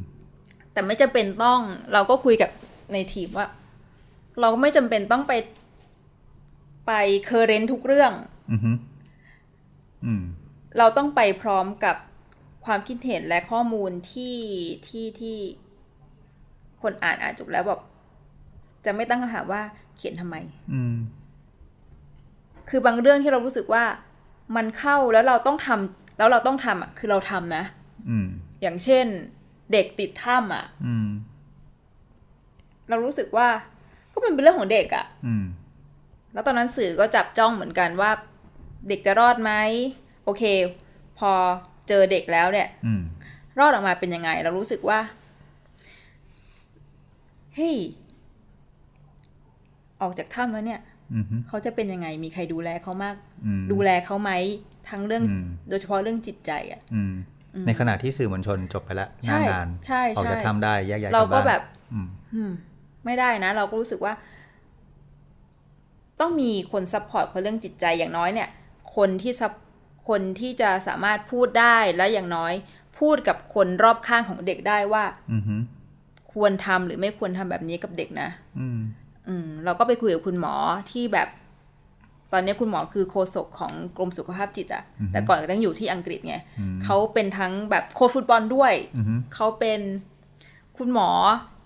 [SPEAKER 2] แต่ไม่จำเป็นต้อง เราก็คุยกับในทีมว่า เราก็ไม่จำเป็นต้องไป ไป current ทุกเรื่อง
[SPEAKER 1] อืมอืม
[SPEAKER 2] เราต้องไปพร้อมกับ ความคิดเห็นและข้อมูลที่ที่ที่คนอ่านอ่านจบแล้วแบบจะไม่ตั้งคำถามว่าเขียนทำไม
[SPEAKER 1] อืม
[SPEAKER 2] คือบางเรื่องที่เรารู้สึกว่ามันเข้าแล้วเราต้องทำแล้วเราต้องทำอะ คือเราทำนะ
[SPEAKER 1] อืม
[SPEAKER 2] อย่างเช่น เด็กติดถ้ำอะ
[SPEAKER 1] อืม
[SPEAKER 2] เรารู้สึกว่า ก็มันเป็นเรื่องของเด็กอะ
[SPEAKER 1] อืม
[SPEAKER 2] แล้วตอนนั้นสื่อก็จับจ้องเหมือนกันว่า เด็กจะรอดไหมโอเค พอ เจอเด็กแล้วเนี่ย
[SPEAKER 1] อืม
[SPEAKER 2] รอดออกมาเป็นยังไง เรารู้สึกว่าเฮ้ยออกจากถ้ำแล้วเนี่ย
[SPEAKER 1] อืม
[SPEAKER 2] เขาจะเป็นยังไง มีใครดูแลเขามาก
[SPEAKER 1] อืม
[SPEAKER 2] ดูแลเขาไหมทั้งเรื่อง
[SPEAKER 1] อืม
[SPEAKER 2] โดยเฉพาะเรื่องจิตใจอะ่ะ
[SPEAKER 1] อืมในขณะที่สื่อมวลชนจบไปแล้วห
[SPEAKER 2] ใช่
[SPEAKER 1] น้างาน
[SPEAKER 2] ใช่
[SPEAKER 1] ออกจาก
[SPEAKER 2] ใช่
[SPEAKER 1] ทำได้แยกย้าย
[SPEAKER 2] เรา
[SPEAKER 1] ลั
[SPEAKER 2] ก็
[SPEAKER 1] บ้น
[SPEAKER 2] แบบ
[SPEAKER 1] อืม
[SPEAKER 2] อืมไม่ได้นะ เราก็รู้สึกว่า ต้องมีคน support คนเรื่องจิตใจอย่างน้อยเนี่ย คนที่ sup คนที่จะสามารถพูดได้และอย่างน้อย พูดกับคนรอบข้างของเด็กได้ว่า
[SPEAKER 1] อืมฮึ
[SPEAKER 2] ควรทำหรือไม่ควรทำแบบนี้กับเด็กนะ
[SPEAKER 1] อืม
[SPEAKER 2] อืมเราก็ไปคุยกับคุณหมอที่แบบ ตอนนี้คุณหมอคือโฆษกของกรมสุขภาพจิตอะแต่ก่อนก็ต้องอยู่ที่อังกฤษไงเขาเป็นทั้งแบบโค้ชฟุตบอลด้วย
[SPEAKER 1] อืมฮึ
[SPEAKER 2] เขาเป็นคุณหมอ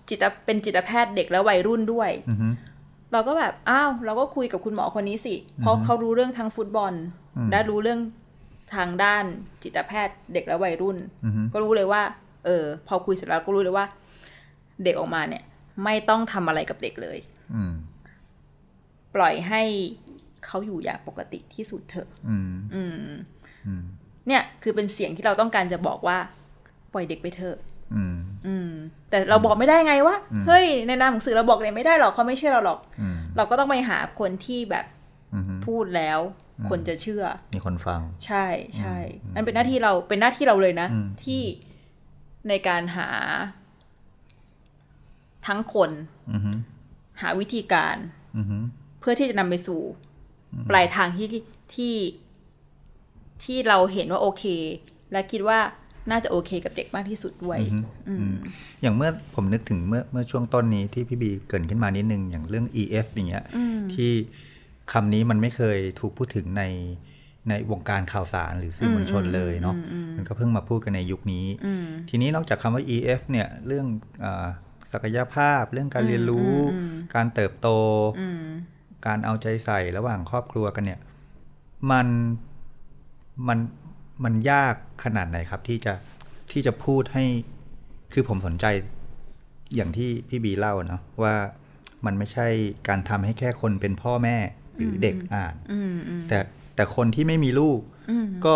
[SPEAKER 2] จิตเป็นจิตแพทย์เด็กและวัยรุ่นด้วย
[SPEAKER 1] อืมฮึ
[SPEAKER 2] เราก็แบบ อ้าว เราก็คุยกับคุณหมอคนนี้สิ เพราะเขารู้เรื่องทั้งฟุตบอล และรู้เรื่อง ทางด้านจิตแพทย์เด็กและวัยรุ่น
[SPEAKER 1] อืมฮึ
[SPEAKER 2] ก็รู้เลยว่า เออ พอคุยเสร็จแล้วก็รู้เลยว่า เด็กออกมาเนี่ย ไม่ต้องทำอะไรกับเด็กเลย
[SPEAKER 1] อืม
[SPEAKER 2] ปล่อยให้เขาอยู่อย่างปกติที่สุดเถอะ
[SPEAKER 1] อืม
[SPEAKER 2] อืม
[SPEAKER 1] อืม
[SPEAKER 2] เนี่ยคือเป็นเสียงที่เราต้องการจะบอกว่า ปล่อยเด็กไปเถอะ
[SPEAKER 1] อืม
[SPEAKER 2] อืม แต่เราบอกไม่ได้ไงว่า เฮ้ย ในนามของสื่อเราบอกเลยไม่ได้หรอกเขาไม่เชื่อเราหรอก
[SPEAKER 1] อืม
[SPEAKER 2] เราก็ต้องไปหาคนที่แบบ
[SPEAKER 1] อืมฮึ
[SPEAKER 2] พูดแล้ว คนจะเชื่อ
[SPEAKER 1] มีคนฟัง
[SPEAKER 2] ใช่ใช่นั่นเป็นหน้าที่เราเป็นหน้าที่เราเลยนะ
[SPEAKER 1] อืม
[SPEAKER 2] ที่ในการหา ทั้งคน
[SPEAKER 1] อืมฮึ
[SPEAKER 2] หาวิธีการ
[SPEAKER 1] อืมฮึ
[SPEAKER 2] เพื่อที่จะนำไปสู่ ปลายทางที่ที่ที่เราเห็นว่าโอเค และคิดว่าน่าจะโอเคกับเด็กมากที่สุดด้วย
[SPEAKER 1] อย่างเมื่อผมนึกถึงเมื่อเมื่อช่วงต้นนี้ที่พี่บีเกรินขึ้นมานิดนึง อย่างเรื่อง EF อย่างเงี้ยที่ คำนี้มันไม่เคยถูกพูดถึงในในวงการข่าวสารหรือสื่อมวลชนเลยเนาะมันก็เพิ่งมาพูดกันในยุคนี้ ทีนี้นอกจากคำว่า EF เนี่ยเรื่องอาศักยภาพ เรื่องการเรียนรู้ การเติบโต การเอาใจใส่ระหว่างครอบครัวกันเนี่ย มันมันมันยากขนาดไหนครับ ที่จะที่จะพูดให้คือผมสนใจอย่างที่พี่บีเล่าเนาะว่ามันไม่ใช่การทำให้แค่คนเป็นพ่อแม่ หรือเด็กอ่านแต่แต่คนที่ไม่มีลูกก็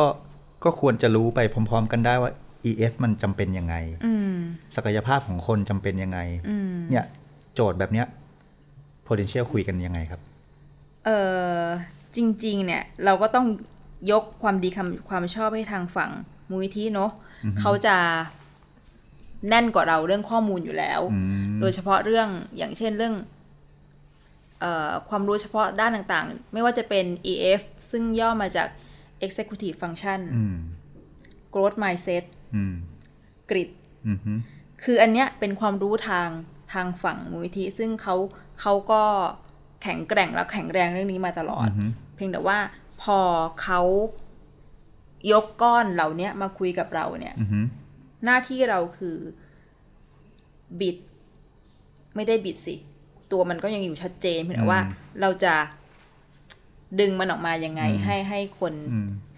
[SPEAKER 1] ก็ควรจะรู้ไปพร้อม ๆ กันได้ว่า EF มันจำเป็นยังไงศักยภาพของคนจำเป็นยังไงเนี่ยโจทย์แบบเนี้ย potential คุยกันยังไงครับ
[SPEAKER 2] เออจริง ๆ เนี่ย เราก็ต้องยกความดีคำความชอบให้ทางฝั่งมูลนิธิเนาะเขาจะแน่นกว่าเราเรื่องข้อมูลอยู่แล้ว โดยเฉพาะเรื่องอย่างเช่นเรื่องเออ ความรู้เฉพาะด้านต่างๆ ไม่ว่าจะเป็น EF ซึ่งย่อมาจาก Executive Function
[SPEAKER 1] อืม
[SPEAKER 2] Growth Mindset
[SPEAKER 1] อืม
[SPEAKER 2] Grit
[SPEAKER 1] อืมฮึ
[SPEAKER 2] คืออันเนี้ยเป็นความรู้ทางทางฝั่งมูลนิธิซึ่งเขาเขาก็แข็งแกร่งและแข็งแรงเรื่องนี้มาตลอด เพียงแต่ว่าพอเขายกก้อนเหล่าเนี้ยมาคุยกับเราเนี่ย
[SPEAKER 1] อืมฮึ
[SPEAKER 2] หน้าที่เราคือบิด ไม่ได้บิดสิ ตัวมันก็ยังอยู่ชัดเจนเพียงแต่ว่าเราจะดึงมันออกมายังไง ให้ให้คน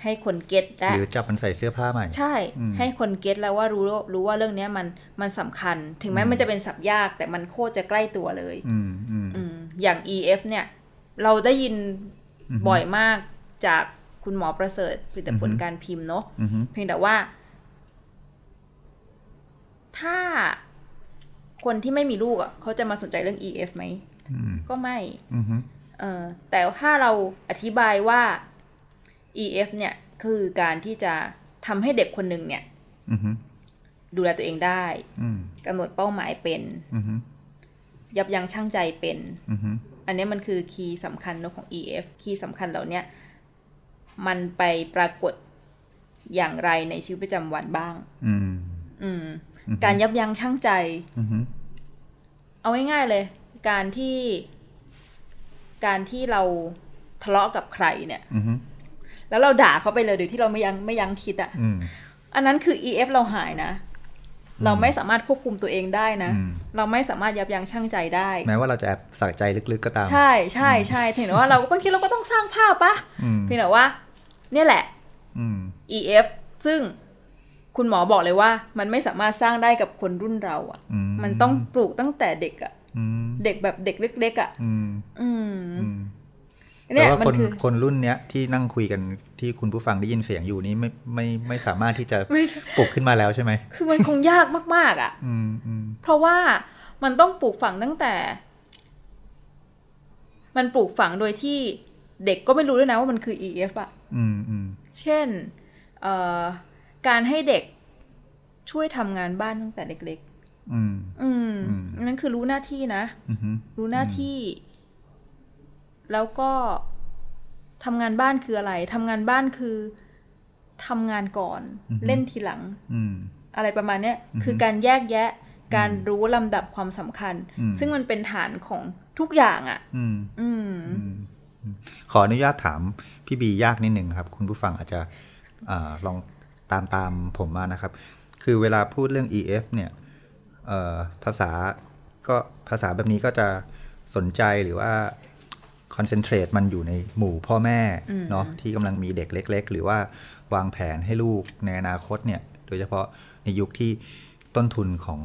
[SPEAKER 2] ให้คนเก็ตได้
[SPEAKER 1] หรือจับมันใส่เสื้อผ้าใหม่
[SPEAKER 2] ใช่ ให้คนเก็ตแล้วว่ารู้รู้ว่าเรื่องเนี้ยมันมันสำคัญ ถึงแม้มันจะเป็นสับยาก แต่มันโคตรจะใกล้ตัวเลย
[SPEAKER 1] อืมอืม
[SPEAKER 2] อืมอย่าง EF เนี่ย เราได้ยินบ่อยมากจากคุณหมอประเสริฐผลิตผลการพิมพ์เนาะ
[SPEAKER 1] อืมฮึ
[SPEAKER 2] เพียงแต่ว่า ถ้า คนที่ไม่มีลูกอะเขาจะมาสนใจเรื่อง EF ไหม
[SPEAKER 1] อืม
[SPEAKER 2] ก็ไม่
[SPEAKER 1] อืมฮึ
[SPEAKER 2] เออแต่ถ้าเราอธิบายว่า EF เนี่ยคือการที่จะทำให้เด็กคนหนึ่งเนี่ย
[SPEAKER 1] อืมฮึ
[SPEAKER 2] ดูแลตัวเองได้
[SPEAKER 1] อืม
[SPEAKER 2] กำหนดเป้าหมายเป็น
[SPEAKER 1] อืมฮึ
[SPEAKER 2] ยับยั้งชั่งใจเป็น
[SPEAKER 1] อืมฮึ
[SPEAKER 2] อันนี้มันคือ key สำคัญเนอะของ EF key สำคัญเหล่าเนี้ยมันไปปรากฏอย่างไรในชีวิตประจำวันบ้าง
[SPEAKER 1] อืม
[SPEAKER 2] อืมการยับยั้งชั่งใจ
[SPEAKER 1] อืมฮึ
[SPEAKER 2] เอาง่ายๆเลย การที่การที่เราทะเลาะกับใครเนี่ย
[SPEAKER 1] อืมฮึ
[SPEAKER 2] แล้วเราด่าเขาไปเลยโดยที่เราไม่ยั้งไม่ยั้งคิดอะ่ะ
[SPEAKER 1] อืม
[SPEAKER 2] อันนั้นคือ EF เราหายนะ เราไม่สามารถควบคุมตัวเองได้นะ
[SPEAKER 1] อืม
[SPEAKER 2] เราไม่สามารถยับยั้งชั่งใจได้
[SPEAKER 1] แม้ว่าเราจะแอบใส่ใจลึกๆก็ตาม
[SPEAKER 2] ใช่ใช่ใช่ถึงแต่ว่าเราบางทีเราก็ต้องสร้างภาพปะ
[SPEAKER 1] อืม
[SPEAKER 2] เพียงแต่ว่า เนี่ยแหละ
[SPEAKER 1] อืม
[SPEAKER 2] EF ซึ่ง คุณหมอบอกเลยว่า มันไม่สามารถสร้างได้กับคนรุ่นเราอะ่ะ
[SPEAKER 1] อืม
[SPEAKER 2] มันต้องปลูกตั้งแต่เด็กอะ่ะ
[SPEAKER 1] อืม
[SPEAKER 2] เด็กแบบเด็กเล็กๆอะ่ะ
[SPEAKER 1] อืม
[SPEAKER 2] อืม
[SPEAKER 1] อืม
[SPEAKER 2] เนี่
[SPEAKER 1] แต่
[SPEAKER 2] ย
[SPEAKER 1] ว่า
[SPEAKER 2] มั
[SPEAKER 1] คนน
[SPEAKER 2] คือ
[SPEAKER 1] คนรุ่นเนี้ยที่นั่งคุยกันที่คุณผู้ฟังได้ยินเสียงอยู่นี้ไม่ไม่ไม่สามารถที่จะ
[SPEAKER 2] ไม่
[SPEAKER 1] ปลุกขึ้นมาแล้วใช่ไหม
[SPEAKER 2] คือมันคงยากมาก ๆ อะ
[SPEAKER 1] อืมอืม
[SPEAKER 2] เพราะว่ามันต้องปลูกฝังตั้งแต่ มันปลูกฝังโดยที่เด็กก็ไม่รู้ด้วยนะว่ามันคือ EF อะ
[SPEAKER 1] อืมอืม
[SPEAKER 2] เช่นเอ่อ การให้เด็กช่วยทำงานบ้านตั้งแต่เล็ก
[SPEAKER 1] อืม
[SPEAKER 2] ๆอืม
[SPEAKER 1] อืม
[SPEAKER 2] นั่นคือรู้หน้าที่นะ
[SPEAKER 1] อืม
[SPEAKER 2] รู้หน้าที่ แล้วก็ทำงานบ้านคืออะไรทำงานบ้านคือทำงานก่อนเล่นทีหลัง
[SPEAKER 1] อืม
[SPEAKER 2] อะไรประมาณเนี้ยคือการแยกแยะ การรู้ลำดับความสำคัญ
[SPEAKER 1] อืม
[SPEAKER 2] ซึ่งมันเป็นฐานของทุกอย่างอะ่ะ
[SPEAKER 1] อืม
[SPEAKER 2] อืม
[SPEAKER 1] ขออนุญาตถามพี่บียากนิดหนึ่งครับ คุณผู้ฟังอาจจะอาลอง ตามตามผมมานะครับ คือเวลาพูดเรื่อง EF เนี่ยเอ่อภาษาก็ภาษาแบบนี้ก็จะสนใจหรือว่าคอนเซนเทรตมันอยู่ในหมู่พ่อแม่เนาะที่กำลังมีเด็กเล็ก ๆ หรือว่าวางแผนให้ลูกในอนาคตเนี่ย โดยเฉพาะในยุคที่ต้นทุนของ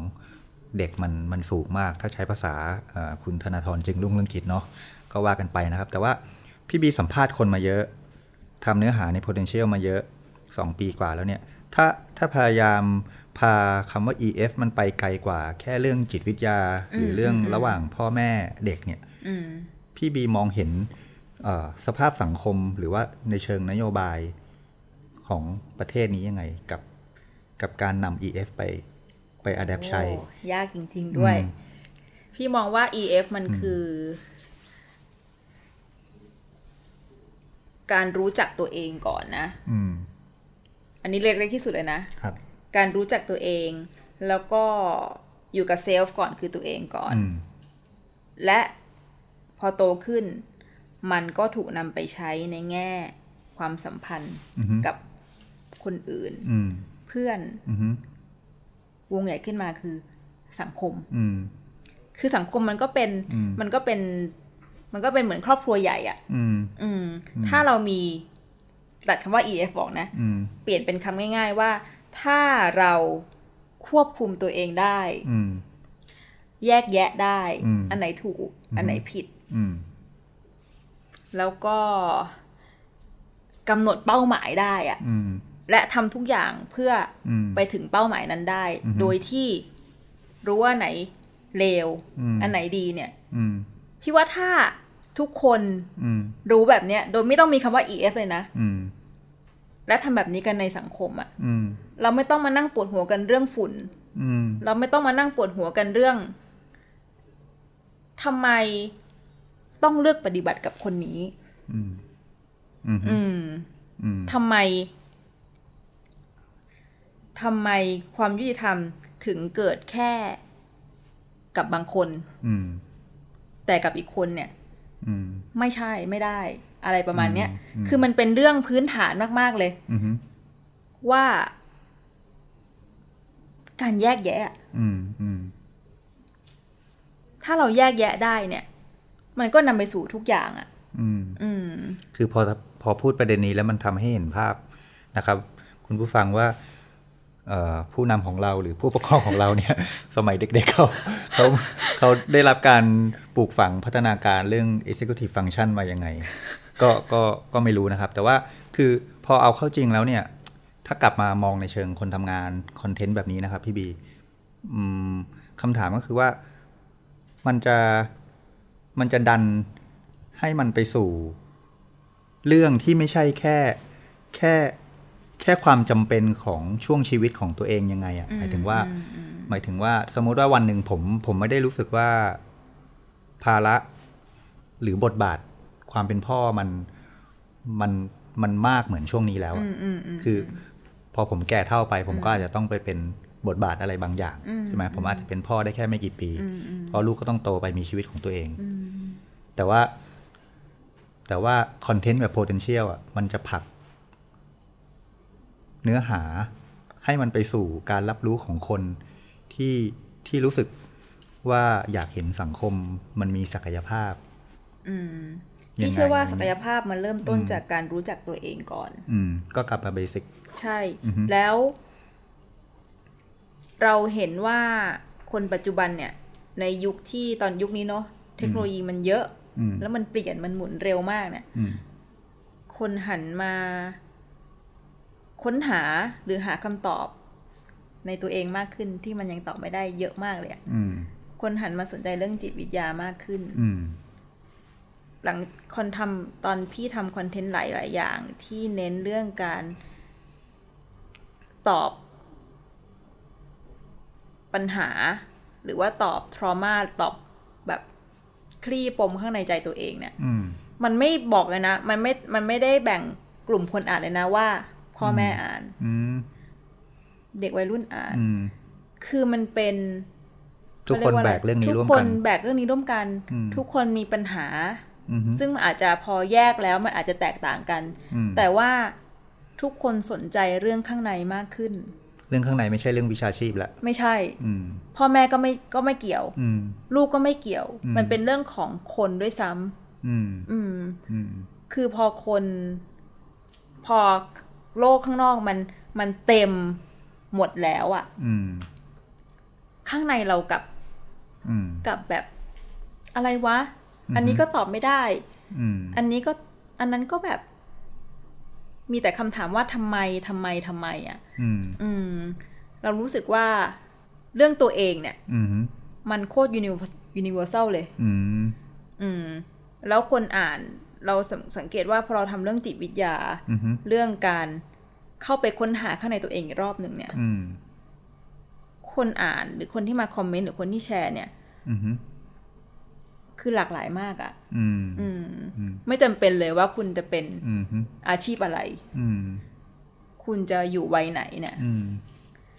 [SPEAKER 1] เด็กมันมันสูงมาก ถ้าใช้ภาษาเอ่อคุณธนาธรจึงรุ่งเรืองกิจเนาะก็ว่ากันไปนะครับ แต่ว่าพี่บีสัมภาษณ์คนมาเยอะทำเนื้อหาใน potential มาเยอะ 2 ปีกว่าแล้วเนี่ยถ้าถ้าพยายามพาคำว่า EF มันไปไกลกว่า แค่เรื่องจิตวิทยา หรือเรื่องระหว่างพ่อแม่เด็กเนี่ย
[SPEAKER 2] อืม
[SPEAKER 1] พี่บีมองเห็นเอ่อสภาพสังคมหรือว่าในเชิงนโยบายของประเทศนี้ยังไงกับกับการนำ EF ไปไป adapt ใช้
[SPEAKER 2] โอ้ยากจริง ๆ ด้วย
[SPEAKER 1] อืม
[SPEAKER 2] พี่มองว่า EF มันคือ การรู้จักตัวเองก่อนนะ
[SPEAKER 1] อืม
[SPEAKER 2] อันนี้เล็กๆที่สุดเลยนะ
[SPEAKER 1] ครับ
[SPEAKER 2] การรู้จักตัวเอง แล้วก็อยู่กับเซลฟ์ก่อนคือตัวเองก่อน
[SPEAKER 1] อืม
[SPEAKER 2] และพอโตขึ้น มันก็ถูกนำไปใช้ในแง่ความสัมพันธ์
[SPEAKER 1] อือฮึ
[SPEAKER 2] กับคนอื่น
[SPEAKER 1] อืม
[SPEAKER 2] เพื่อน
[SPEAKER 1] อืม
[SPEAKER 2] วงใหญ่ขึ้นมาคือสังคม
[SPEAKER 1] อืม
[SPEAKER 2] คือสังคมมันก็เป็น
[SPEAKER 1] อืม
[SPEAKER 2] มันก็เป็น มันก็เป็นเหมือนครอบครัวใหญ่อะ
[SPEAKER 1] อืม
[SPEAKER 2] อืมถ้าเรามี ตัดคำว่า EF บอกนะ
[SPEAKER 1] อืม
[SPEAKER 2] เปลี่ยนเป็นคำง่าย ๆว่า ถ้าเราควบคุมตัวเองได้
[SPEAKER 1] อืม
[SPEAKER 2] แยกแยะได้
[SPEAKER 1] อืม
[SPEAKER 2] อันไหนถูก อันไหนผิด
[SPEAKER 1] อืม
[SPEAKER 2] แล้วก็กำหนดเป้าหมายได้อะ
[SPEAKER 1] อืม
[SPEAKER 2] และทำทุกอย่างเพื่ออ
[SPEAKER 1] ม
[SPEAKER 2] ไปถึงเป้าหมายนั้นได้
[SPEAKER 1] อือฮึ
[SPEAKER 2] โดยที่รู้ว่าไหนเลว
[SPEAKER 1] อืม
[SPEAKER 2] อันไหนดีเนี่ย
[SPEAKER 1] อืม
[SPEAKER 2] พี่ว่าถ้า ทุกคน
[SPEAKER 1] อืม
[SPEAKER 2] รู้แบบเนี้ย โดยไม่ต้องมีคำว่า EF เลยนะ
[SPEAKER 1] อืม
[SPEAKER 2] และทำแบบนี้กันในสังคมอะ
[SPEAKER 1] อืม
[SPEAKER 2] เราไม่ต้องมานั่งปวดหัวกันเรื่องฝุ่น
[SPEAKER 1] อืม
[SPEAKER 2] เราไม่ต้องมานั่งปวดหัวกันเรื่องทำไมต้องเลือกปฏิบัติกับคนนี้
[SPEAKER 1] อืมอืม
[SPEAKER 2] อืม
[SPEAKER 1] อืม
[SPEAKER 2] ทำไมทำไมความยุติธรรมถึงเกิดแค่กับบางคน
[SPEAKER 1] อืม
[SPEAKER 2] แต่กับอีกคนเนี่ย
[SPEAKER 1] อืม
[SPEAKER 2] ไม่ใช่ไม่ได้อะไรประมาณเนี้ย
[SPEAKER 1] อืม
[SPEAKER 2] คือมันเป็นเรื่องพื้นฐานมาก ๆ เลย
[SPEAKER 1] อืม
[SPEAKER 2] ว่า การแยกแยะอะ
[SPEAKER 1] อืมอืม
[SPEAKER 2] ถ้าเราแยกแยะได้เนี่ย มันก็นำไปสู่ทุกอย่างอะ่ะ
[SPEAKER 1] อืม
[SPEAKER 2] อืม
[SPEAKER 1] คือพอพอพูดประเด็นนี้แล้วมันทำให้เห็นภาพนะครับ คุณผู้ฟังว่าเอ่อ ผู้นำของเราหรือผู้ปกครองของเราเนี่ยสมัยเด็กๆเขาเขาเขาได้รับการปลูกฝังพัฒนาการเรื่อง executive function มายังไง ก็ก็ก็ไม่รู้นะครับ แต่ว่าคือพอเอาเข้าจริงแล้วเนี่ย ถ้ากลับมามองในเชิงคนทำงานคอนเทนต์แบบนี้นะครับพี่บีคำถามก็คือว่ามันจะมันจะดันให้มันไปสู่ เรื่องที่ไม่ใช่แค่แค่ แค่ความจำเป็นของช่วงชีวิตของตัวเองยังไงอะ่ะหมายถึงว่า หมายถึงว่าสมมุติว่าวันหนึ่งผม ผมไม่ได้รู้สึกว่าภาระหรือบทบาทความเป็นพ่อมันมันมันมากเหมือนช่วงนี้แล้วอะคือ พอผมแก่เท่าไป ผมก็อาจจะต้องไปเป็นบทบาทอะไรบางอย่างใช่ไหมผมอาจจะเป็นพ่อได้แค่ไม่กี่ปีเพราะลูกก็ต้องโตไปมีชีวิตของตัวเอง แต่ว่า แต่ว่าคอนเทนต์แบบ potential อะมันจะผลัก เนื้อหาให้มันไปสู่การรับรู้ของคนที่ที่รู้สึกว่าอยากเห็นสังคมมันมีศักยภาพ
[SPEAKER 2] อืม
[SPEAKER 1] ยังไง
[SPEAKER 2] พี่เชื่อว่าศักยภาพมันเริ่มต้นจากการรู้จักตัวเองก่อน
[SPEAKER 1] อืม ก็กลับมาเบสิก
[SPEAKER 2] ใช่
[SPEAKER 1] อือฮึ
[SPEAKER 2] แล้ว เราเห็นว่าคนปัจจุบันเนี่ย ในยุคที่ตอนยุคนี้เนาะเทคโนโลยีมันเยอะ
[SPEAKER 1] อืม
[SPEAKER 2] แล้วมันเปลี่ยนมันหมุนเร็วมากเนี่ย
[SPEAKER 1] อืม
[SPEAKER 2] คนหันมา ค้นหาหรือหาคำตอบ ในตัวเองมากขึ้นที่มันยังตอบไม่ได้เยอะมากเลยอะ
[SPEAKER 1] อืม
[SPEAKER 2] คนหันมาสนใจเรื่องจิตวิทยามากขึ้น
[SPEAKER 1] อืม
[SPEAKER 2] หลังคอนทำตอนพี่ทำคอนเทนต์หลายๆอย่างที่เน้นเรื่องการตอบปัญหา หรือว่าตอบทรมาตอบแบบคลี่ปมข้างในใจตัวเองเนี่ย
[SPEAKER 1] อืม
[SPEAKER 2] มันไม่บอกเลยนะ มันไม่มันไม่ได้แบ่งกลุ่มคนอ่านเลยนะว่า พ่อแม่อ่าน
[SPEAKER 1] อืม
[SPEAKER 2] เด็กวัยรุ่นอ่าน
[SPEAKER 1] อืม
[SPEAKER 2] คือมันเป็น
[SPEAKER 1] ทุกคนแบกเรื่องนี้ร่วม
[SPEAKER 2] ทุกค
[SPEAKER 1] กัน
[SPEAKER 2] นแบกเรื่องนี้ร่วมกัน
[SPEAKER 1] อืม
[SPEAKER 2] ทุกคนมีปัญหา
[SPEAKER 1] อืม
[SPEAKER 2] ซึ่งอาจจะพอแยกแล้วมันอาจจะแตกต่างกัน
[SPEAKER 1] อืม
[SPEAKER 2] แต่ว่าทุกคนสนใจเรื่องข้างในมากขึ้น
[SPEAKER 1] เรื่องข้างในไม่ใช่เรื่องวิชาชีพละ
[SPEAKER 2] ไม่ใช่
[SPEAKER 1] อืม
[SPEAKER 2] พ่อแม่ก็ไม่ก็ไม่เกี่ยว
[SPEAKER 1] อืม
[SPEAKER 2] ลูกก็ไม่เกี่ยว
[SPEAKER 1] อืม
[SPEAKER 2] มันเป็นเรื่องของคนด้วยซ้ำ
[SPEAKER 1] อืม
[SPEAKER 2] อืม
[SPEAKER 1] อืม
[SPEAKER 2] คือพอคน พอ โลกข้างนอกมันมันเต็มหมดแล้วอะ
[SPEAKER 1] อืม
[SPEAKER 2] ข้างในเรากับ
[SPEAKER 1] อืม
[SPEAKER 2] กับแบบอะไรวะ อันนี้ก็ตอบไม่ได้
[SPEAKER 1] อืม
[SPEAKER 2] อันนี้ก็อันนั้นก็แบบ มีแต่คำถามว่าทำไมทำไมทำไมอะ
[SPEAKER 1] อืม
[SPEAKER 2] อืมเรารู้สึกว่าเรื่องตัวเองเนี่ย
[SPEAKER 1] อืม
[SPEAKER 2] มันโคตร universal universal เลย
[SPEAKER 1] อืม
[SPEAKER 2] อืมแล้วคนอ่านเราสังสังเกตว่าพอเราทำเรื่องจิตวิทยา
[SPEAKER 1] อืม
[SPEAKER 2] เรื่องการ เข้าไปค้นหาข้างในตัวเองอีกรอบหนึ่งเนี่ย
[SPEAKER 1] อืม
[SPEAKER 2] คนอ่านหรือคนที่มาคอมเมนต์หรือคนที่แชร์เนี่ย
[SPEAKER 1] อืม
[SPEAKER 2] คือหลากหลายมากอะ่ะ
[SPEAKER 1] อืม
[SPEAKER 2] อืม
[SPEAKER 1] อืม
[SPEAKER 2] ไม่จำเป็นเลยว่าคุณจะเป็น
[SPEAKER 1] อืม
[SPEAKER 2] อาชีพอะไร
[SPEAKER 1] อืม
[SPEAKER 2] คุณจะอยู่วัยไหนเนี่ย
[SPEAKER 1] อืม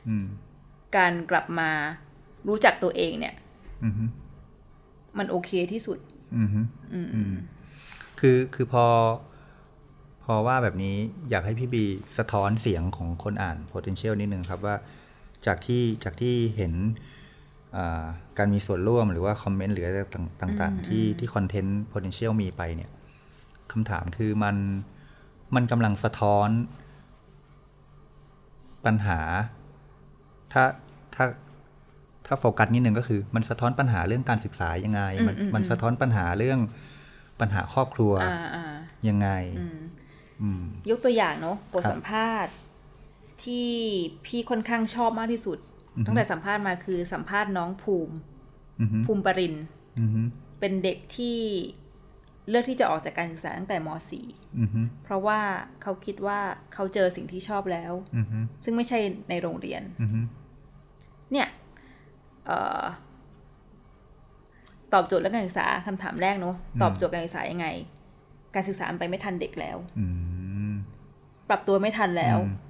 [SPEAKER 1] อืม
[SPEAKER 2] การกลับมารู้จักตัวเองเนี่ย
[SPEAKER 1] อืม
[SPEAKER 2] มันโอเคที่สุด
[SPEAKER 1] อืมอืมคือคือพอ พอว่าแบบนี้อยากให้พี่บีสะท้อนเสียงของคนอ่าน potential นิดนึงครับว่าจากที่จากที่เห็นอ่าการมีส่วนร่วมหรือว่าคอมเมนต์หรืออะไรต่างๆ ที่ที่คอนเทนต์ potential มีไปเนี่ยคำถามคือมันมันกำลังสะท้อนปัญหา ถ้าถ้าถ้าโฟกัสนิดนึงก็คือ มันสะท้อนปัญหาเรื่องการศึกษายังไง มันมันสะท้อนปัญหาเรื่องปัญหาครอบครัว
[SPEAKER 2] อ่าอ่า
[SPEAKER 1] ยังไงอืม
[SPEAKER 2] ยกตัวอย่างเนาะบท
[SPEAKER 1] ครับ
[SPEAKER 2] สัมภาษณ์ ที่พี่ค่อนข้างชอบมากที่สุด ตั้งแต่สัมภาษณ์มาคือสัมภาษณ์น้องภูมิ
[SPEAKER 1] อือฮึ
[SPEAKER 2] ภูมิปรินทร์
[SPEAKER 1] อือฮึ
[SPEAKER 2] เป็นเด็กที่เลือกที่จะออกจากการศึกษาตั้งแต่ม
[SPEAKER 1] อือฮึ
[SPEAKER 2] .4 เพราะว่าเขาคิดว่าเขาเจอสิ่งที่ชอบแล้ว
[SPEAKER 1] อือฮึ
[SPEAKER 2] ซึ่งไม่ใช่ในโรงเรียน
[SPEAKER 1] อือฮึ
[SPEAKER 2] เนี่ยเอ่อตอบโจทย์เรื่องการศึกษาคำถามแรกเนาะตอบโจทย์การศึกษายังไง การศึกษามันไปไม่ทันเด็กแล้ว
[SPEAKER 1] อืม
[SPEAKER 2] ปรับตัวไม่ทันแล้ว
[SPEAKER 1] อืม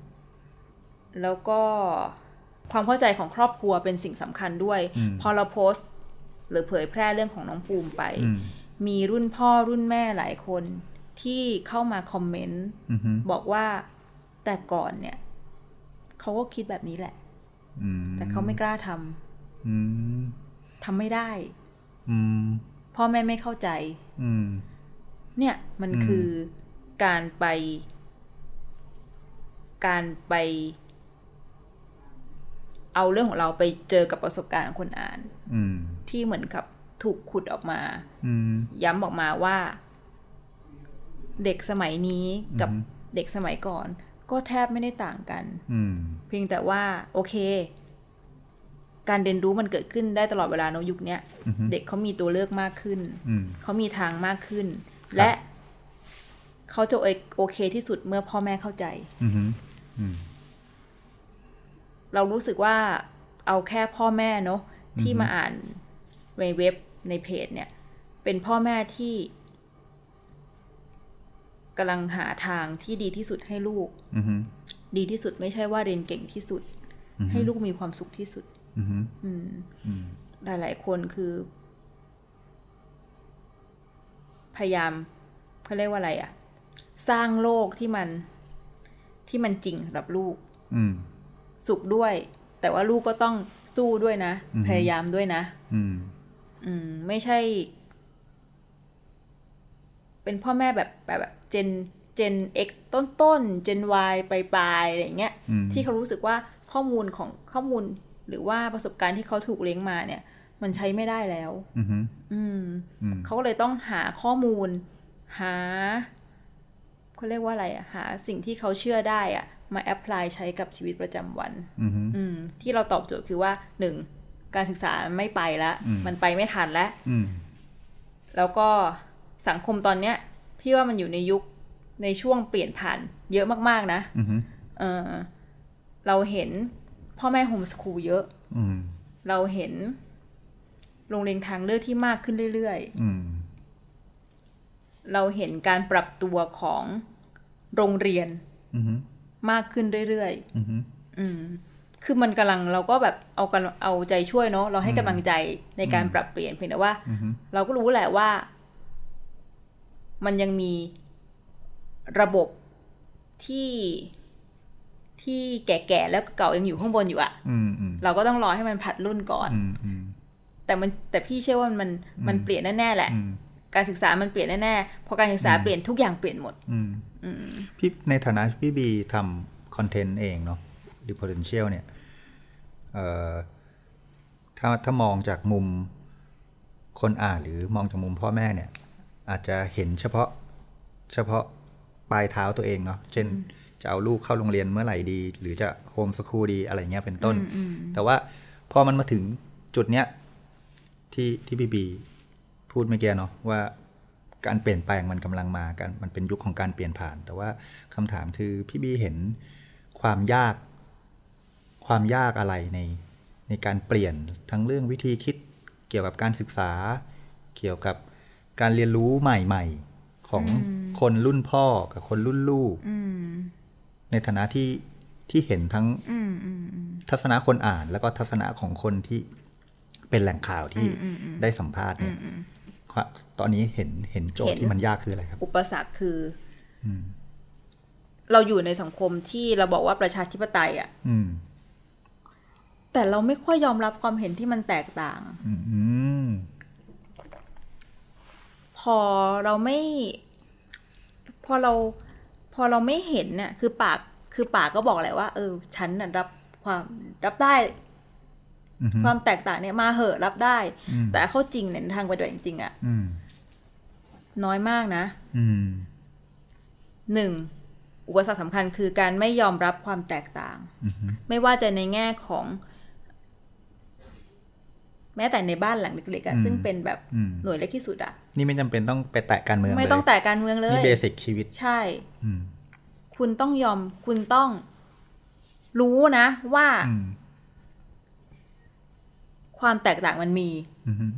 [SPEAKER 2] แล้วก็ความเข้าใจของครอบครัวเป็นสิ่งสำคัญด้วย
[SPEAKER 1] อืม
[SPEAKER 2] พอเราโพสต์ หรือเผยแพร่เรื่องของน้องปูมไป
[SPEAKER 1] อืม
[SPEAKER 2] มีรุ่นพ่อรุ่นแม่หลายคนที่เข้ามาคอมเมนต์
[SPEAKER 1] อือฮึ
[SPEAKER 2] บอกว่าแต่ก่อนเนี่ย เขาก็คิดแบบนี้แหละ
[SPEAKER 1] อืม
[SPEAKER 2] แต่เขาไม่กล้าท
[SPEAKER 1] อืมำ
[SPEAKER 2] ทำไม่ได้
[SPEAKER 1] อืม
[SPEAKER 2] พ่อแม่ไม่เข้าใจ
[SPEAKER 1] อืม
[SPEAKER 2] เนี่ยมัน
[SPEAKER 1] อืม
[SPEAKER 2] คือการไป การไป เอาเรื่องของเราไปเจอกับประสบการณ์ของคนอ่าน
[SPEAKER 1] อืม
[SPEAKER 2] ที่เหมือนกับถูกขุดออกมา
[SPEAKER 1] อืม
[SPEAKER 2] ย้ำออกมาว่า เด็กสมัยนี้กับ
[SPEAKER 1] อือฮึ
[SPEAKER 2] เด็กสมัยก่อน ก็แทบไม่ได้ต่างกัน
[SPEAKER 1] อืม
[SPEAKER 2] เพียงแต่ว่า โอเค การเรียนรู้มันเกิดขึ้นได้ตลอดเวลาในยุคเนี้ย
[SPEAKER 1] อือฮึ
[SPEAKER 2] เด็กเขามีตัวเลือกมากขึ้น
[SPEAKER 1] อืม
[SPEAKER 2] เขามีทางมากขึ้น และเขาจะโอเคที่สุดเมื่อพ่อแม่เข้าใจ
[SPEAKER 1] อืมอืม
[SPEAKER 2] เรารู้สึกว่าเอาแค่พ่อแม่เนาะที่มาอ่านในเว็บในเพจเนี่ย เป็นพ่อแม่ที่กำลังหาทางที่ดีที่สุดให้ลูก
[SPEAKER 1] อืม
[SPEAKER 2] ดีที่สุดไม่ใช่ว่าเรียนเก่งที่สุด ให้ลูกมีความสุขที่สุด
[SPEAKER 1] อืม
[SPEAKER 2] อืม
[SPEAKER 1] อืม
[SPEAKER 2] หลายๆคนคือ พยายามเขาเรียกว่าอะไรอะสร้างโลกที่มันที่มันจริงสำหรับลูก
[SPEAKER 1] อืม
[SPEAKER 2] สุขด้วย แต่ว่าลูกก็ต้องสู้ด้วยนะ
[SPEAKER 1] อือฮึ
[SPEAKER 2] พยายามด้วยนะ
[SPEAKER 1] อืม
[SPEAKER 2] อืมไม่ใช่ เป็นพ่อแม่แบบแบบแบบเจนเจน X ต้นต้นเจน Y ปลายปลายๆอะไรอย่างเงี้ย
[SPEAKER 1] อืม
[SPEAKER 2] ที่เขารู้สึกว่าข้อมูลของข้อมูลหรือว่าประสบการณ์ที่เขาถูกเลี้ยงมาเนี่ย มันใช้ไม่ได้แล้ว
[SPEAKER 1] อืม
[SPEAKER 2] อืม
[SPEAKER 1] อืม
[SPEAKER 2] เขาก็เลยต้องหาข้อมูล หาเขาเรียกว่าอะไรอะหาสิ่งที่เขาเชื่อได้อะมาแอพพลายใช้กับชีวิตประจำวัน
[SPEAKER 1] อืม
[SPEAKER 2] อืมที่เราตอบโจทย์คือว่าหนึ่งการศึกษาไม่ไปแล้ว
[SPEAKER 1] อืม
[SPEAKER 2] มันไปไม่ทันแล้ว
[SPEAKER 1] อืม
[SPEAKER 2] แล้วก็สังคมตอนเนี้ย พี่ว่ามันอยู่ในยุคในช่วงเปลี่ยนผ่านเยอะมาก ๆ นะ
[SPEAKER 1] อืม
[SPEAKER 2] เออเราเห็นพ่อแม่โฮมสคูลเยอะ
[SPEAKER 1] อืม
[SPEAKER 2] เราเห็น โรงเรียนทางเลือกที่มากขึ้นเรื่อยๆ
[SPEAKER 1] อืม
[SPEAKER 2] เราเห็นการปรับตัวของโรงเรียน
[SPEAKER 1] อืม
[SPEAKER 2] มากขึ้นเรื่อย
[SPEAKER 1] อืม
[SPEAKER 2] ๆอืมคือมันกำลังเราก็แบบเอากันเอาใจช่วยเนาะเราให้กำลังใจในการปรับเปลี่ยนเพียงแต่ว่า
[SPEAKER 1] อืม
[SPEAKER 2] เราก็รู้แหละว่า มันยังมีระบบที่ที่แก่ๆแล้วเก่ายังอยู่ข้างบนอยู่อะ
[SPEAKER 1] อืมอืม
[SPEAKER 2] เราก็ต้องรอให้มันผัดรุ่นก่อน
[SPEAKER 1] อืมอืม
[SPEAKER 2] แต่มันแต่พี่เชื่อว่ามันมันเปลี่ยนแน่ๆแหละ
[SPEAKER 1] อืม
[SPEAKER 2] การศึกษามันเปลี่ยนแน่ๆพอการศึกษาเปลี่ยนทุกอย่างเปลี่ยนหมด
[SPEAKER 1] อืม
[SPEAKER 2] อืม
[SPEAKER 1] พี่ในฐานะพี่บีทำคอนเทนต์เองเนาะ The Potential เนี่ยเอ่อถ้าถ้ามองจากมุมคนอ่านหรือมองจากมุมพ่อแม่เนี่ย อาจจะเห็นเฉพาะเฉพาะปลายเท้าตัวเองเนาะเช่นจะเอาลูกเข้าโรงเรียนเมื่อไหร่ดี หรือจะโฮมสคูลดีอะไรเงี้ยเป็นต้น แต่ว่าพอมันมาถึงจุดเนี้ย ที่ที่พี่บีพูดเมื่อกี้เนาะว่าการเปลี่ยนแปลงมันกำลังมากัน มันเป็นยุคของการเปลี่ยนผ่าน แต่ว่าคำถามคือพี่บีเห็นความยาก ความยากอะไรในในการเปลี่ยนทั้งเรื่องวิธีคิดเกี่ยวกับการศึกษา เกี่ยวกับการเรียนรู้ใหม่ ๆ ของคนรุ่นพ่อกับคนรุ่นลูก
[SPEAKER 2] อืม
[SPEAKER 1] ในฐานะที่ที่เห็นทั้ง
[SPEAKER 2] อืมอืมอืม
[SPEAKER 1] ทัศนะคนอ่าน แล้วก็ทัศนะของคนที่ เป็นแหล่งข่าวที่
[SPEAKER 2] อืมอืม
[SPEAKER 1] ได้สัมภาษณ์เนี่ยครับตอนนี้เห็นเห็นโจท
[SPEAKER 2] เห็
[SPEAKER 1] ย์
[SPEAKER 2] น
[SPEAKER 1] ที่มันยากคืออะไรครับ
[SPEAKER 2] อุปสรรคคืออเราอยู่ในสังคมที่เราบอกว่าประชาธิปไตยอะ
[SPEAKER 1] อืม
[SPEAKER 2] แต่เราไม่ค่อยยอมรับความเห็นที่มันแตกต่าง
[SPEAKER 1] อืมอืม
[SPEAKER 2] พอเราไม่ พอเรา พอเราไม่เห็นน่ะ คือปากคือปากก็บอกแหละว่า เออ ฉันน่ะรับความรับได้
[SPEAKER 1] อืม
[SPEAKER 2] ความแตกต่างเนี่ยมาเหอะรับได้
[SPEAKER 1] อืม
[SPEAKER 2] แต่เข้าจริงเนี่ยทางปฏิบัติจริงๆอะ
[SPEAKER 1] อืม
[SPEAKER 2] น้อยมากนะ
[SPEAKER 1] อืม
[SPEAKER 2] หนึ่งอุปสรรคสำคัญคือการไม่ยอมรับความแตกต่าง
[SPEAKER 1] อืม
[SPEAKER 2] ไม่ว่าจะในแง่ของ แม้แต่ในบ้านหลังเล็กๆอะ
[SPEAKER 1] อืม
[SPEAKER 2] ซึ่งเป็นแบบ
[SPEAKER 1] อืม
[SPEAKER 2] หน่วยเล็กที่สุดอะ
[SPEAKER 1] นี่ไม่จำเป็นต้องไปแตะการเมือง
[SPEAKER 2] ไม่
[SPEAKER 1] เลย
[SPEAKER 2] ต้องแต่การเมืองเล
[SPEAKER 1] นี่
[SPEAKER 2] ย
[SPEAKER 1] เบสิกชีวิต
[SPEAKER 2] ใช่
[SPEAKER 1] อืม
[SPEAKER 2] คุณต้องยอมคุณต้องรู้นะว่า
[SPEAKER 1] อืม
[SPEAKER 2] ความแตกต่างมันมี
[SPEAKER 1] อืม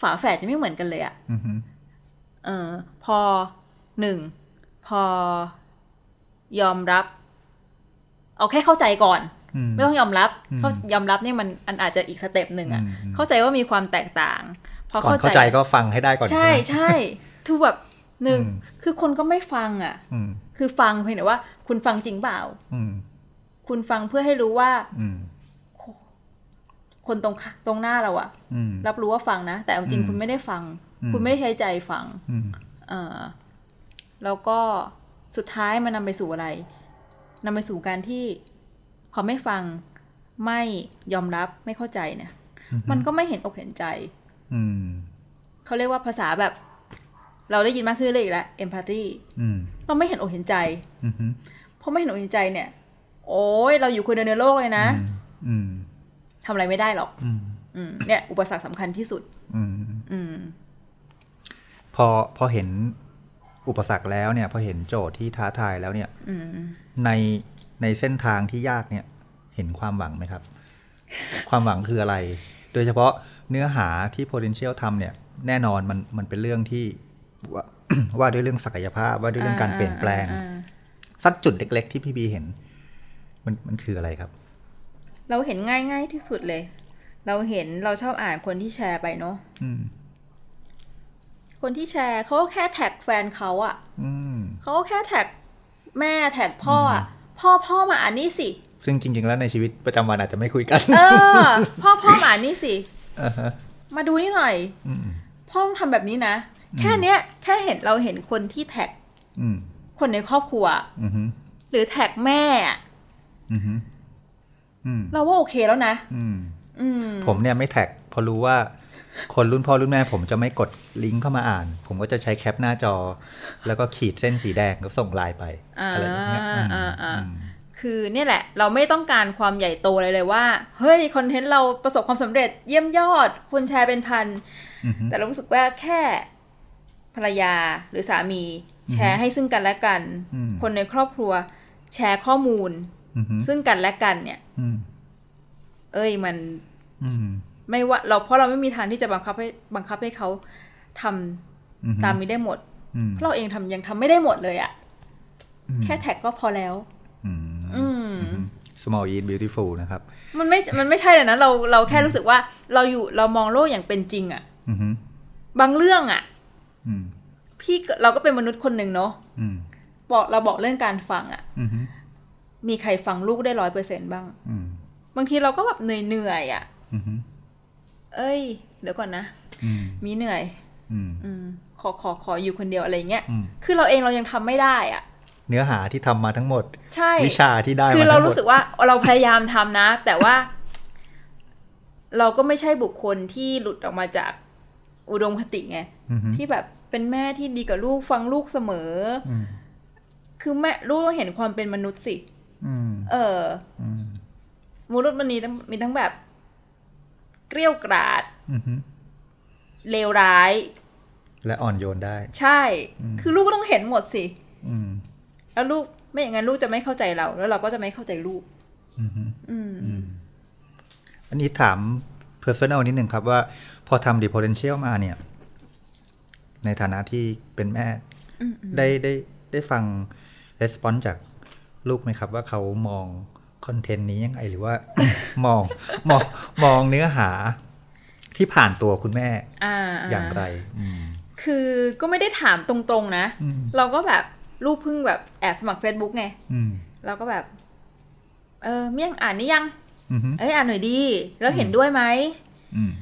[SPEAKER 2] ฝาแฝดยังไม่เหมือนกันเลยอะ
[SPEAKER 1] อืม
[SPEAKER 2] เออ พอหนึ่ง พอยอมรับ เอาแค่เข้าใจก่อน
[SPEAKER 1] อืม
[SPEAKER 2] ไม่ต้องยอมรับ
[SPEAKER 1] อืม
[SPEAKER 2] เขายอมรับนี่มันอันอาจจะอีก step หนึ่งอะ
[SPEAKER 1] อืมอืม
[SPEAKER 2] เข้าใจว่ามีความแตกต่างพอ
[SPEAKER 1] ก่อนเข้าใจก็ฟังให้ได้ก่อน
[SPEAKER 2] ใช่
[SPEAKER 1] ไหม
[SPEAKER 2] ใช่ทุกแบบหนึ่ง
[SPEAKER 1] อืม
[SPEAKER 2] คือคนก็ไม่ฟังอะ
[SPEAKER 1] อืม
[SPEAKER 2] คือฟังเพียงแต่ว่า คุณฟังจริงเปล่า
[SPEAKER 1] อืม
[SPEAKER 2] คุณฟังเพื่อให้รู้ว่า
[SPEAKER 1] อืม
[SPEAKER 2] คนตรงข้าตรงหน้าเราอะ
[SPEAKER 1] อืม
[SPEAKER 2] รับรู้ว่าฟังนะ แต่เอาจริง
[SPEAKER 1] อืม
[SPEAKER 2] คุณไม่ได้ฟัง
[SPEAKER 1] อืม
[SPEAKER 2] คุณไม่ใช้ใจฟัง
[SPEAKER 1] อืม
[SPEAKER 2] เออแล้วก็สุดท้ายมันนำไปสู่อะไรนำไปสู่การที่ พอไม่ฟังไม่ยอมรับไม่เข้าใจเนี่ย มันก็ไม่เห็นอกเห็นใจ
[SPEAKER 1] อืม
[SPEAKER 2] เขาเรียกว่าภาษาแบบ เราได้ยินมากขึ้นเลยอีกแล้ว empathy
[SPEAKER 1] อืม
[SPEAKER 2] เราไม่เห็นอกเห็นใจ
[SPEAKER 1] อืม
[SPEAKER 2] พอไม่เห็นอกเห็นใจเนี่ย โอ้ยเราอยู่คนเดียวในโลกเลยนะ
[SPEAKER 1] อืม
[SPEAKER 2] ทำอะไรไม่ได้หรอก
[SPEAKER 1] อืม
[SPEAKER 2] อืมเนี่ย อุปสรรคสำคัญที่สุด
[SPEAKER 1] อืม
[SPEAKER 2] อืม
[SPEAKER 1] พอพอเห็นอุปสรรคแล้วเนี่ย พอเห็นโจทย์ที่ท้าทายแล้วเนี่ย
[SPEAKER 2] อืม
[SPEAKER 1] ในในเส้นทางที่ยากเนี่ย เห็นความหวังไหมครับ ความหวังคืออะไร โดยเฉพาะเนื้อหาที่ potential ทำเนี่ย แน่นอนมันมันเป็นเรื่องที่ว่าว่าด้วยเรื่องศักยภาพ ว่าด้วยเรื่องการเปลี่ยนแปลง
[SPEAKER 2] อ่าอ่าอ่า
[SPEAKER 1] สักจุดเล็ก ๆ ที่พี่บีเห็น มันมันคืออะไรครับ
[SPEAKER 2] เราเห็นง่ายง่ายที่สุดเลย เราเห็นเราชอบอ่านคนที่แชร์ไปเนาะ
[SPEAKER 1] อืม
[SPEAKER 2] คนที่แชร์เขาก็แค่แท็กแฟนเขาอะ
[SPEAKER 1] อืม
[SPEAKER 2] เขาก็แค่แท็กแม่ tag พ่ออะพ่อพ่อมาอ่านนี่สิ
[SPEAKER 1] ซึ่งจริง ๆ แล้วในชีวิตประจำวันอาจจะไม่คุยกัน
[SPEAKER 2] เออ พ่อพ่อมาอ่านนี่สิ
[SPEAKER 1] อ่าฮะ
[SPEAKER 2] มาดูนี่หน่อย
[SPEAKER 1] อืม
[SPEAKER 2] พ่อต้องทำแบบนี้นะ แค่เนี้ย แค่เห็นเราเห็นคนที่ tag
[SPEAKER 1] อืม
[SPEAKER 2] คนในครอบครัว
[SPEAKER 1] อืม
[SPEAKER 2] หรือ tag แม่อะ
[SPEAKER 1] อืมอืม
[SPEAKER 2] เราว่าโอเคแล้วนะ
[SPEAKER 1] อืม
[SPEAKER 2] อืม
[SPEAKER 1] ผมเนี่ยไม่ tag เพอรู้ว่า คนรุ่นพ่อรุ่นแม่ ผมจะไม่กดลิงก์เข้ามาอ่าน ผมก็จะใช้แคปหน้าจอ แล้วก็ขีดเส้นสีแดงแล้วส่งไลน์ไป
[SPEAKER 2] อ่า
[SPEAKER 1] อะไรแบบเนี้ยอืม
[SPEAKER 2] อ่าอ่า
[SPEAKER 1] อืม
[SPEAKER 2] คือเนี่ยแหละ เราไม่ต้องการความใหญ่โตเลยเลยว่า เฮ้ย คอนเทนต์เราประสบความสำเร็จเยี่ยมยอด คนแชร์เป็นพัน
[SPEAKER 1] อือฮึ
[SPEAKER 2] แต่เรารู้สึกว่าแค่ภรรยาหรือสามี แชร์ให้ซึ่งกันและกัน
[SPEAKER 1] อืม
[SPEAKER 2] คนในครอบครัว แชร์ข้อมูล
[SPEAKER 1] อืม
[SPEAKER 2] ซึ่งกันและกันเนี่ย
[SPEAKER 1] อืม
[SPEAKER 2] เอ้ยมัน
[SPEAKER 1] อืม
[SPEAKER 2] ไม่ว่าเราเพราะเราไม่มีทางที่จะบังคับให้บังคับให้เขาทำ
[SPEAKER 1] อืม
[SPEAKER 2] ตามนี้ได้หมด
[SPEAKER 1] อืม
[SPEAKER 2] เพราะเราเองทำยังทำไม่ได้หมดเลยอะแค่แท็กก็พอแล้ว
[SPEAKER 1] อืม
[SPEAKER 2] อืม
[SPEAKER 1] small eat beautiful นะครับ
[SPEAKER 2] มันไม่ มันไม่ใช่เลยนะ เรา เราแค่รู้สึกว่า เราอยู่ เรามองโลกอย่างเป็นจริงอะ
[SPEAKER 1] อืม
[SPEAKER 2] บางเรื่องอะ
[SPEAKER 1] อืม
[SPEAKER 2] พี่ก็เราก็เป็นมนุษย์คนหนึ่งเนาะ
[SPEAKER 1] อืม
[SPEAKER 2] บอก เราบอกเรื่องการฟังอะ
[SPEAKER 1] อื ม
[SPEAKER 2] มีใครฟังลูกได้ร้อยเปอร์เซ็นบ้าง
[SPEAKER 1] อืม
[SPEAKER 2] บางทีเราก็แบบเหนื่อยเหนื่อยๆอะ
[SPEAKER 1] อืม
[SPEAKER 2] เอ้ย เดี๋ยวก่อนนะ
[SPEAKER 1] อืม
[SPEAKER 2] มีเหนื่อย
[SPEAKER 1] อืม
[SPEAKER 2] อืมขอขอขออยู่คนเดียวอะไรเงี้ย
[SPEAKER 1] อืม
[SPEAKER 2] คือเราเองเรายังทำไม่ได้อะ
[SPEAKER 1] เนื้อหาที่ทำมาทั้งหมด
[SPEAKER 2] ใช่
[SPEAKER 1] วิชาที่ได้มา
[SPEAKER 2] คือเรา
[SPEAKER 1] ทั้งหม
[SPEAKER 2] รู้
[SPEAKER 1] ด
[SPEAKER 2] สึกว่าเราพยายามทำนะ แต่ว่า เราก็ไม่ใช่บุคคลที่หลุดออกมาจากอุดมคติไง
[SPEAKER 1] อืม
[SPEAKER 2] ที่แบบเป็นแม่ที่ดีกับลูกฟังลูกเสมอ
[SPEAKER 1] อืม
[SPEAKER 2] คือแม่ลูกต้องเห็นความเป็นมนุษย์สิ
[SPEAKER 1] อืม
[SPEAKER 2] เออ
[SPEAKER 1] อืม
[SPEAKER 2] มนุษย์มันมีทั้งมีทั้งแบบ เกลี้ยวกราด
[SPEAKER 1] อืม
[SPEAKER 2] เลวร้าย
[SPEAKER 1] และอ่อนโยนได้
[SPEAKER 2] ใช่ คือลูกก็ต้องเห็นหมดสิ
[SPEAKER 1] อืม
[SPEAKER 2] แล้วลูกไม่อย่างนั้นลูกจะไม่เข้าใจเรา แล้วเราก็จะไม่เข้าใจลูก
[SPEAKER 1] อืม
[SPEAKER 2] อืม
[SPEAKER 1] อันนี้ถาม personal นิดหนึ่งครับว่า พอทำ The Potential มาเนี่ย ในฐานะที่เป็นแม่ ได้ได้ได้ฟัง response จาก ลูกไหมครับ ว่าเขามองคอนเทนต์นี้ยังไงหรือว่ามองมองมองเนื้อหาที่ผ่านตัวคุณแม่
[SPEAKER 2] อ่า
[SPEAKER 1] อย่างไรอืม
[SPEAKER 2] คือก็ไม่ได้ถามตรงๆนะ
[SPEAKER 1] อืม
[SPEAKER 2] เราก็แบบลูกเพิ่งแบบแอบสมัคร Facebook ไง
[SPEAKER 1] อืม
[SPEAKER 2] เราก็แบบ เออเมี่ยงอ่านนี่ยัง
[SPEAKER 1] อืม
[SPEAKER 2] เอ้ยอ่านหน่อยดี แล้วเห็นด้วยไหม
[SPEAKER 1] อืม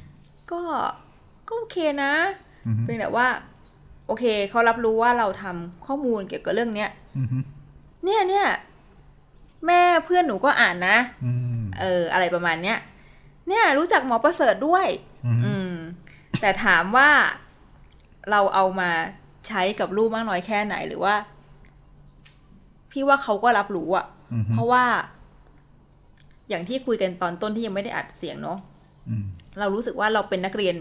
[SPEAKER 2] ก็ก็โอเคนะ
[SPEAKER 1] อืม
[SPEAKER 2] เพียงแต่ว่า โอเคเขารับรู้ว่าเราทำข้อมูลเกี่ยวกับเรื่องเนี้ย
[SPEAKER 1] อืม
[SPEAKER 2] เนี่ยเนี่ย แม่เพื่อนหนูก็อ่านนะ
[SPEAKER 1] อืม
[SPEAKER 2] เออ อะไรประมาณเนี้ยเนี่ย รู้จักหมอประเสริฐด้วย
[SPEAKER 1] อืม
[SPEAKER 2] อืม แต่ถามว่าเราเอามาใช้กับลูกมากน้อยแค่ไหนหรือว่า พี่ว่าเขาก็รับรู้อะ
[SPEAKER 1] อืม
[SPEAKER 2] เพราะว่า อย่างที่คุยกันตอนต้นที่ยังไม่ได้อัดเสียงเนาะ
[SPEAKER 1] อืม
[SPEAKER 2] เรารู้สึกว่าเราเป็นนักเรียน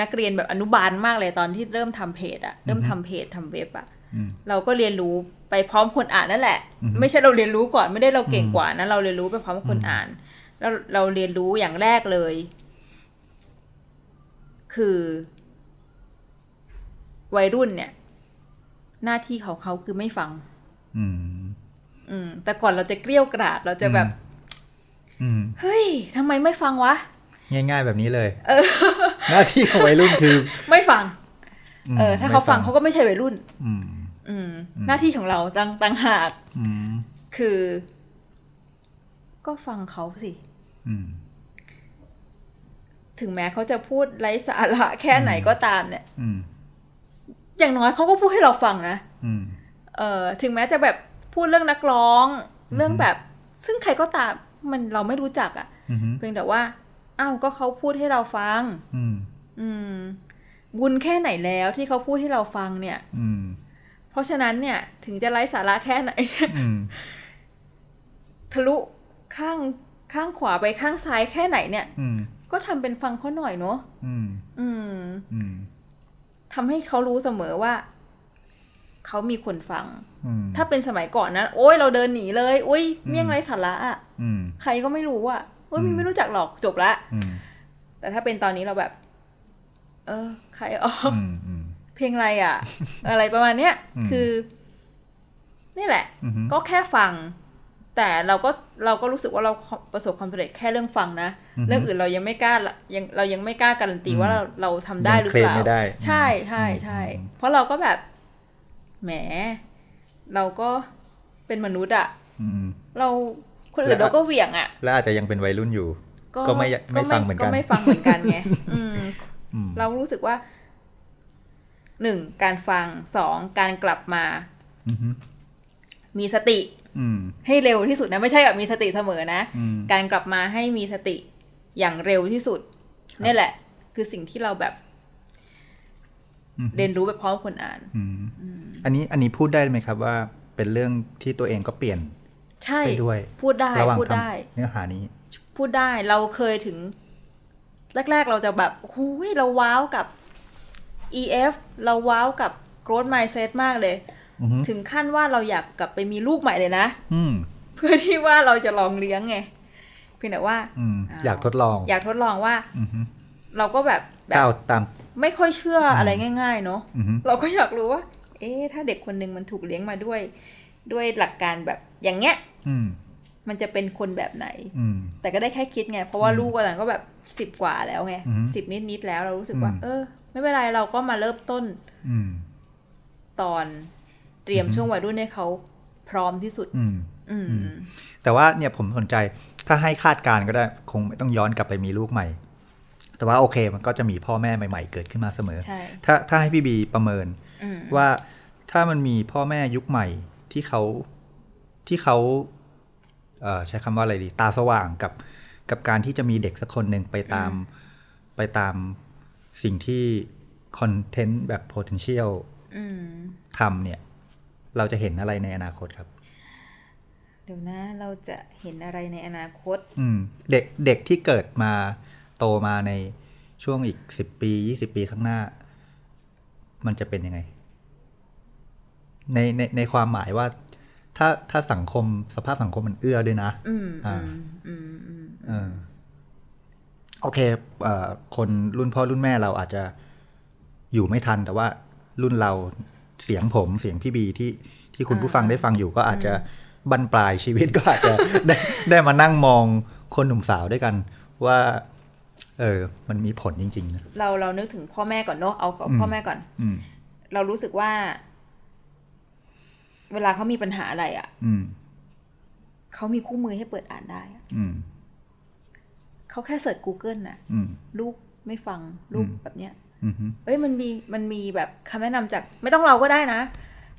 [SPEAKER 2] นักเรียนแบบอนุบาลมากเลยตอนที่เริ่มทำเพจอะเริ่มทำเพจทำเว็บอะ
[SPEAKER 1] อืม
[SPEAKER 2] เราก็เรียนรู้ไปพร้อมคนอ่านนั่นแหละ
[SPEAKER 1] อือฮึ
[SPEAKER 2] ไม่ใช่เราเรียนรู้ก่อนไม่ได้เราเก่งกว่านะเราเรียนรู้ไปพร้อมคนอ่าน แล้วเราเรียนรู้อย่างแรกเลย คือ วัยรุ่นเนี่ย หน้าที่ของเขาคือไม่ฟัง
[SPEAKER 1] อืม
[SPEAKER 2] อืม แต่ก่อนเราจะเกลี้ยวกราดเราจะแบบ
[SPEAKER 1] อืม
[SPEAKER 2] เฮ้ยทำไมไม่ฟังวะ
[SPEAKER 1] ง่าย ๆ แบบนี้เลยหน้าที่ของวัยรุ่นคือ
[SPEAKER 2] ไม่ฟัง
[SPEAKER 1] ม
[SPEAKER 2] เออ ถ้าเขาฟัง
[SPEAKER 1] ไม่
[SPEAKER 2] เขาก็ไม่ใช่วัยรุ่น
[SPEAKER 1] อืม
[SPEAKER 2] อืม หน้าที่ของเราต่างต่างหาก
[SPEAKER 1] อืม
[SPEAKER 2] คือ ก็ฟังเขาสิ
[SPEAKER 1] อืม
[SPEAKER 2] ถึงแม้เขาจะพูดไร้สาระแค่ไหนก็ตามเนี่ย
[SPEAKER 1] อืม
[SPEAKER 2] อย่างน้อยเขาก็พูดให้เราฟังนะ
[SPEAKER 1] อืม
[SPEAKER 2] เออถึงแม้จะแบบพูดเรื่องนักร้อง เรื่องแบบ ซึ่งใครก็ตามมันเราไม่รู้จักอะ่ะ
[SPEAKER 1] อืม
[SPEAKER 2] เพียงแต่ว่าอ้าวก็เขาพูดให้เราฟัง
[SPEAKER 1] อืม
[SPEAKER 2] อืมบุญแค่ไหนแล้วที่เขาพูดให้เราฟังเนี่ย
[SPEAKER 1] อืม
[SPEAKER 2] เพราะฉะนั้นเนี่ยถึงจะไร้สาระแค่ไหน
[SPEAKER 1] อืม
[SPEAKER 2] ทะลุข้างข้างขวาไปข้างซ้ายแค่ไหนเนี่ย
[SPEAKER 1] อืม
[SPEAKER 2] ก็ทำเป็นฟังเขาหน่อยเนาะ
[SPEAKER 1] อืม
[SPEAKER 2] อืม
[SPEAKER 1] อืม
[SPEAKER 2] ทำให้เขารู้เสมอว่า เขามีคนฟัง
[SPEAKER 1] อืม
[SPEAKER 2] ถ้าเป็นสมัยก่อนนะ โอ้ยเราเดินหนีเลยอุ้ยเมี่ยงไรสาระอะ
[SPEAKER 1] อืม
[SPEAKER 2] ใครก็ไม่รู้อะโอ้ย
[SPEAKER 1] อืม
[SPEAKER 2] ไม่รู้จักหรอกจบละ
[SPEAKER 1] อืม
[SPEAKER 2] แต่ถ้าเป็นตอนนี้เราแบบ เออ ใครอ๋อ
[SPEAKER 1] อืมอืม
[SPEAKER 2] เพลงอะไรอะ อะไรประมาณเนี้ย
[SPEAKER 1] อืม
[SPEAKER 2] คือ นี่แหละ
[SPEAKER 1] อืม
[SPEAKER 2] ก็แค่ฟัง แต่เราก็เราก็รู้สึกว่าเราประสบความสำเร็จแค่เรื่องฟังนะ เรื่องอื่นเรายังไม่กล้าละยังเรายังไม่กล้าการันตีว่าเราเราทำได้หรือเปล่า
[SPEAKER 1] ยังเคลมไม่ได้
[SPEAKER 2] ใช่ใช่ใช่เพราะเราก็แบบแหม เราก็เป็นมนุษย์อะ
[SPEAKER 1] อืม
[SPEAKER 2] เราคนอื่น
[SPEAKER 1] แล้ว
[SPEAKER 2] เราก็เหวี่ยงอะ
[SPEAKER 1] และอาจจะยังเป็นวัยรุ่นอยู่ ก็ไม่ไม่ฟังเหมือนกัน
[SPEAKER 2] ก็ไม่ฟังเหมือนกันไงอืม
[SPEAKER 1] อืม
[SPEAKER 2] เรารู้สึกว่า หนึ่งการฟังสองการกลับมา
[SPEAKER 1] อืม
[SPEAKER 2] มีสติ
[SPEAKER 1] อืม
[SPEAKER 2] ให้เร็วที่สุดนะ ไม่ใช่แบบมีสติเสมอนะ
[SPEAKER 1] อืม
[SPEAKER 2] การกลับมาให้มีสติอย่างเร็วที่สุดนี่แหละ คือสิ่งที่เราแบบ
[SPEAKER 1] อืม
[SPEAKER 2] เรียนรู้ไปพร้อมคนอ่าน
[SPEAKER 1] อืมอันนี้อันนี้พูดได้ไหมครับว่าเป็นเรื่องที่ตัวเองก็เปลี่ยน
[SPEAKER 2] ใช่
[SPEAKER 1] ไปด้วย
[SPEAKER 2] พูดได้
[SPEAKER 1] ระหว่าง
[SPEAKER 2] พูด
[SPEAKER 1] ท
[SPEAKER 2] ได้ำ
[SPEAKER 1] เนื้อหานี้
[SPEAKER 2] พูดได้เราเคยถึง แรก ๆ เราจะแบบโอ้ยเราว้าวกับ EF เราว้าวกับ growth mindset มากเลย
[SPEAKER 1] อือฮึ
[SPEAKER 2] ถึงขั้นว่าเราอยากกลับไปมีลูกใหม่เลยนะ
[SPEAKER 1] อืม
[SPEAKER 2] เพื่อที่ว่าเราจะลองเลี้ยงไงเพียงแต่ว่า
[SPEAKER 1] อืม
[SPEAKER 2] อ้าว
[SPEAKER 1] อยากทดลอง
[SPEAKER 2] อยากทดลองว่า
[SPEAKER 1] อือฮึ
[SPEAKER 2] เราก็แบบแบ
[SPEAKER 1] ถ้า
[SPEAKER 2] บ
[SPEAKER 1] เอาตาม
[SPEAKER 2] ไม่ค่อยเชื่ออะไรง่าย ๆ เนาะ
[SPEAKER 1] อือฮึ
[SPEAKER 2] เราก็อยากรู้ว่า เอ๊ะถ้าเด็กคนหนึ่งมันถูกเลี้ยงมาด้วย ด้วยหลักการแบบอย่างเงี้ย
[SPEAKER 1] อื ม
[SPEAKER 2] มันจะเป็นคนแบบไหน
[SPEAKER 1] อืม
[SPEAKER 2] แต่ก็ได้แค่คิดไง เพราะว่าลูกก็ต่างก็แบบสิบ10กว่าแล้วไง
[SPEAKER 1] อือฮึ
[SPEAKER 2] สิบนิดๆแล้วเรารู้สึกว่า
[SPEAKER 1] อืม
[SPEAKER 2] เออ ไม่เป็นไรเราก็มาเริ่มต้น
[SPEAKER 1] อืม
[SPEAKER 2] ตอนเตรียม
[SPEAKER 1] อือฮึ
[SPEAKER 2] ช่วงวัยรุ่นให้เขาพร้อมที่สุด
[SPEAKER 1] อืม
[SPEAKER 2] อืม
[SPEAKER 1] แต่ว่าเนี่ยผมสนใจถ้าให้คาดการณ์ก็ได้คงไม่ต้องย้อนกลับไปมีลูกใหม่ แต่ว่าโอเค มันก็จะมีพ่อแม่ใหม่ ๆ เกิดขึ้นมาเสมอ
[SPEAKER 2] ใช่
[SPEAKER 1] ถ้าถ้าให้พี่บีประเมิน
[SPEAKER 2] อืม
[SPEAKER 1] ว่าถ้ามันมีพ่อแม่ยุคใหม่ที่เขาที่เขาเอ่อ ใช้คำว่าอะไรดี ตาสว่างกับกับการที่จะมีเด็กสักคนหนึ่งไปตามไปตามสิ่งที่คอนเทนต์แบบ potential
[SPEAKER 2] อืม
[SPEAKER 1] ทำเนี่ย เราจะเห็นอะไรในอนาคตครับ
[SPEAKER 2] เดี๋ยวนะ เราจะเห็นอะไรในอนาคต
[SPEAKER 1] อืมเด็กเด็กที่เกิดมาโตมาในช่วงอีกสิบปียี่สิบปีข้างหน้า มันจะเป็นยังไง ในในในความหมายว่า ถ้าถ้าสังคมสภาพสังคมมันเอื้อด้วยนะ
[SPEAKER 2] อืม
[SPEAKER 1] อ่า
[SPEAKER 2] อืมอืมอืม
[SPEAKER 1] เออโอเคเอ่อคนรุ่นพ่อรุ่นแม่เราอาจจะอยู่ไม่ทัน แต่ว่ารุ่นเราเสียงผมเสียงพี่บีที่ที่คุณผู้ฟังได้ฟังอยู่ก็อาจจะบรรปลายชีวิตก็อาจจะได้ได้มานั่งมองคนหนุ่มสาวด้วยกันว่า เออ มันมีผลจริงๆนะ
[SPEAKER 2] เราเรานึกถึงพ่อแม่ก่อนเนอะเอากับพ่อแม่ก่อน
[SPEAKER 1] อืม
[SPEAKER 2] เรารู้สึกว่า เวลาเขามีปัญหาอะไรอะ่ะ
[SPEAKER 1] อืม
[SPEAKER 2] เขามีคู่มือให้เปิดอ่านได้อะ
[SPEAKER 1] อืม
[SPEAKER 2] เขาแค่เสิร์ช Google น่ะ
[SPEAKER 1] อืม
[SPEAKER 2] ลูกไม่ฟังลูก
[SPEAKER 1] อืม
[SPEAKER 2] แบบเนี้ย
[SPEAKER 1] อืม
[SPEAKER 2] เอ้ยมันมีมันมีแบบคำแนะนำจาก ไม่ต้องเราก็ได้นะ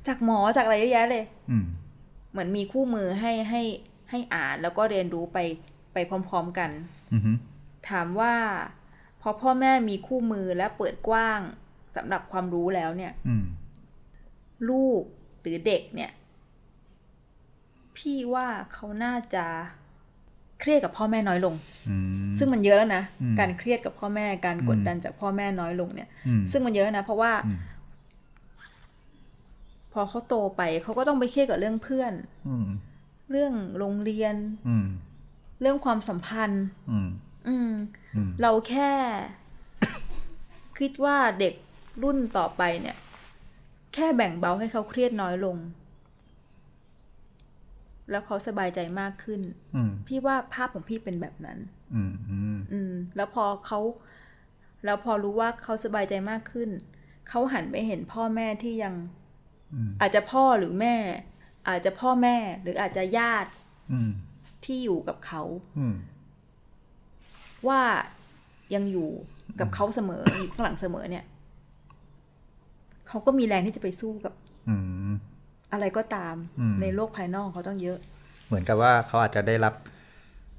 [SPEAKER 2] จากหมอจากอะไรเยอะแยะเลย
[SPEAKER 1] อืม
[SPEAKER 2] เหมือนมีคู่มือให้ให้ให้อ่านแล้วก็เรียนรู้ไปไปพร้อม ๆกัน
[SPEAKER 1] อืม
[SPEAKER 2] ถามว่าพอพ่อแม่มีคู่มือและเปิดกว้างสำหรับความรู้แล้วเนี่ย
[SPEAKER 1] อืม
[SPEAKER 2] ลูก หรือเด็กเนี่ย พี่ว่าเขาน่าจะเครียดกับพ่อแม่น้อยลง
[SPEAKER 1] อืม
[SPEAKER 2] ซึ่งมันเยอะแล้วนะ
[SPEAKER 1] อืม
[SPEAKER 2] การเครียดกับพ่อแม่ การกด
[SPEAKER 1] อืม
[SPEAKER 2] ดันจากพ่อแม่น้อยลงเนี่ย
[SPEAKER 1] อืม
[SPEAKER 2] ซึ่งมันเยอะแล้วนะ เพราะว่า
[SPEAKER 1] อืม
[SPEAKER 2] พอเขาโตไปเขาก็ต้องไปเครียดกับเรื่องเพื่อน
[SPEAKER 1] อืม
[SPEAKER 2] เรื่องโรงเรียน
[SPEAKER 1] อืม
[SPEAKER 2] เรื่องความสัมพันธ์
[SPEAKER 1] อืม
[SPEAKER 2] อืม
[SPEAKER 1] อืม
[SPEAKER 2] เราแค่ คิดว่าเด็กรุ่นต่อไปเนี่ย แค่แบ่งเบาให้เขาเครียดน้อยลง แล้วเขาสบายใจมากขึ้น
[SPEAKER 1] อืม
[SPEAKER 2] พี่ว่าภาพของพี่เป็นแบบนั้น
[SPEAKER 1] อืมอืม
[SPEAKER 2] อืม แล้วพอเขาแล้วพอรู้ว่าเขาสบายใจมากขึ้น เขาหันไปเห็นพ่อแม่ที่ยัง
[SPEAKER 1] อืม
[SPEAKER 2] อาจจะพ่อหรือแม่ อาจจะพ่อแม่ หรืออาจจะญาติ
[SPEAKER 1] อืม
[SPEAKER 2] ที่อยู่กับเขา
[SPEAKER 1] อืม
[SPEAKER 2] ว่ายังอยู่กับเขาเสมออยู่ข้างหลังเสมอเนี่ย เขาก็มีแรงที่จะไปสู้กับ
[SPEAKER 1] อืม
[SPEAKER 2] อะไรก็ตาม
[SPEAKER 1] อืม
[SPEAKER 2] ในโลกภายนอกเขาต้องเยอะ
[SPEAKER 1] เหมือนกับว่าเขาอาจจะได้รับ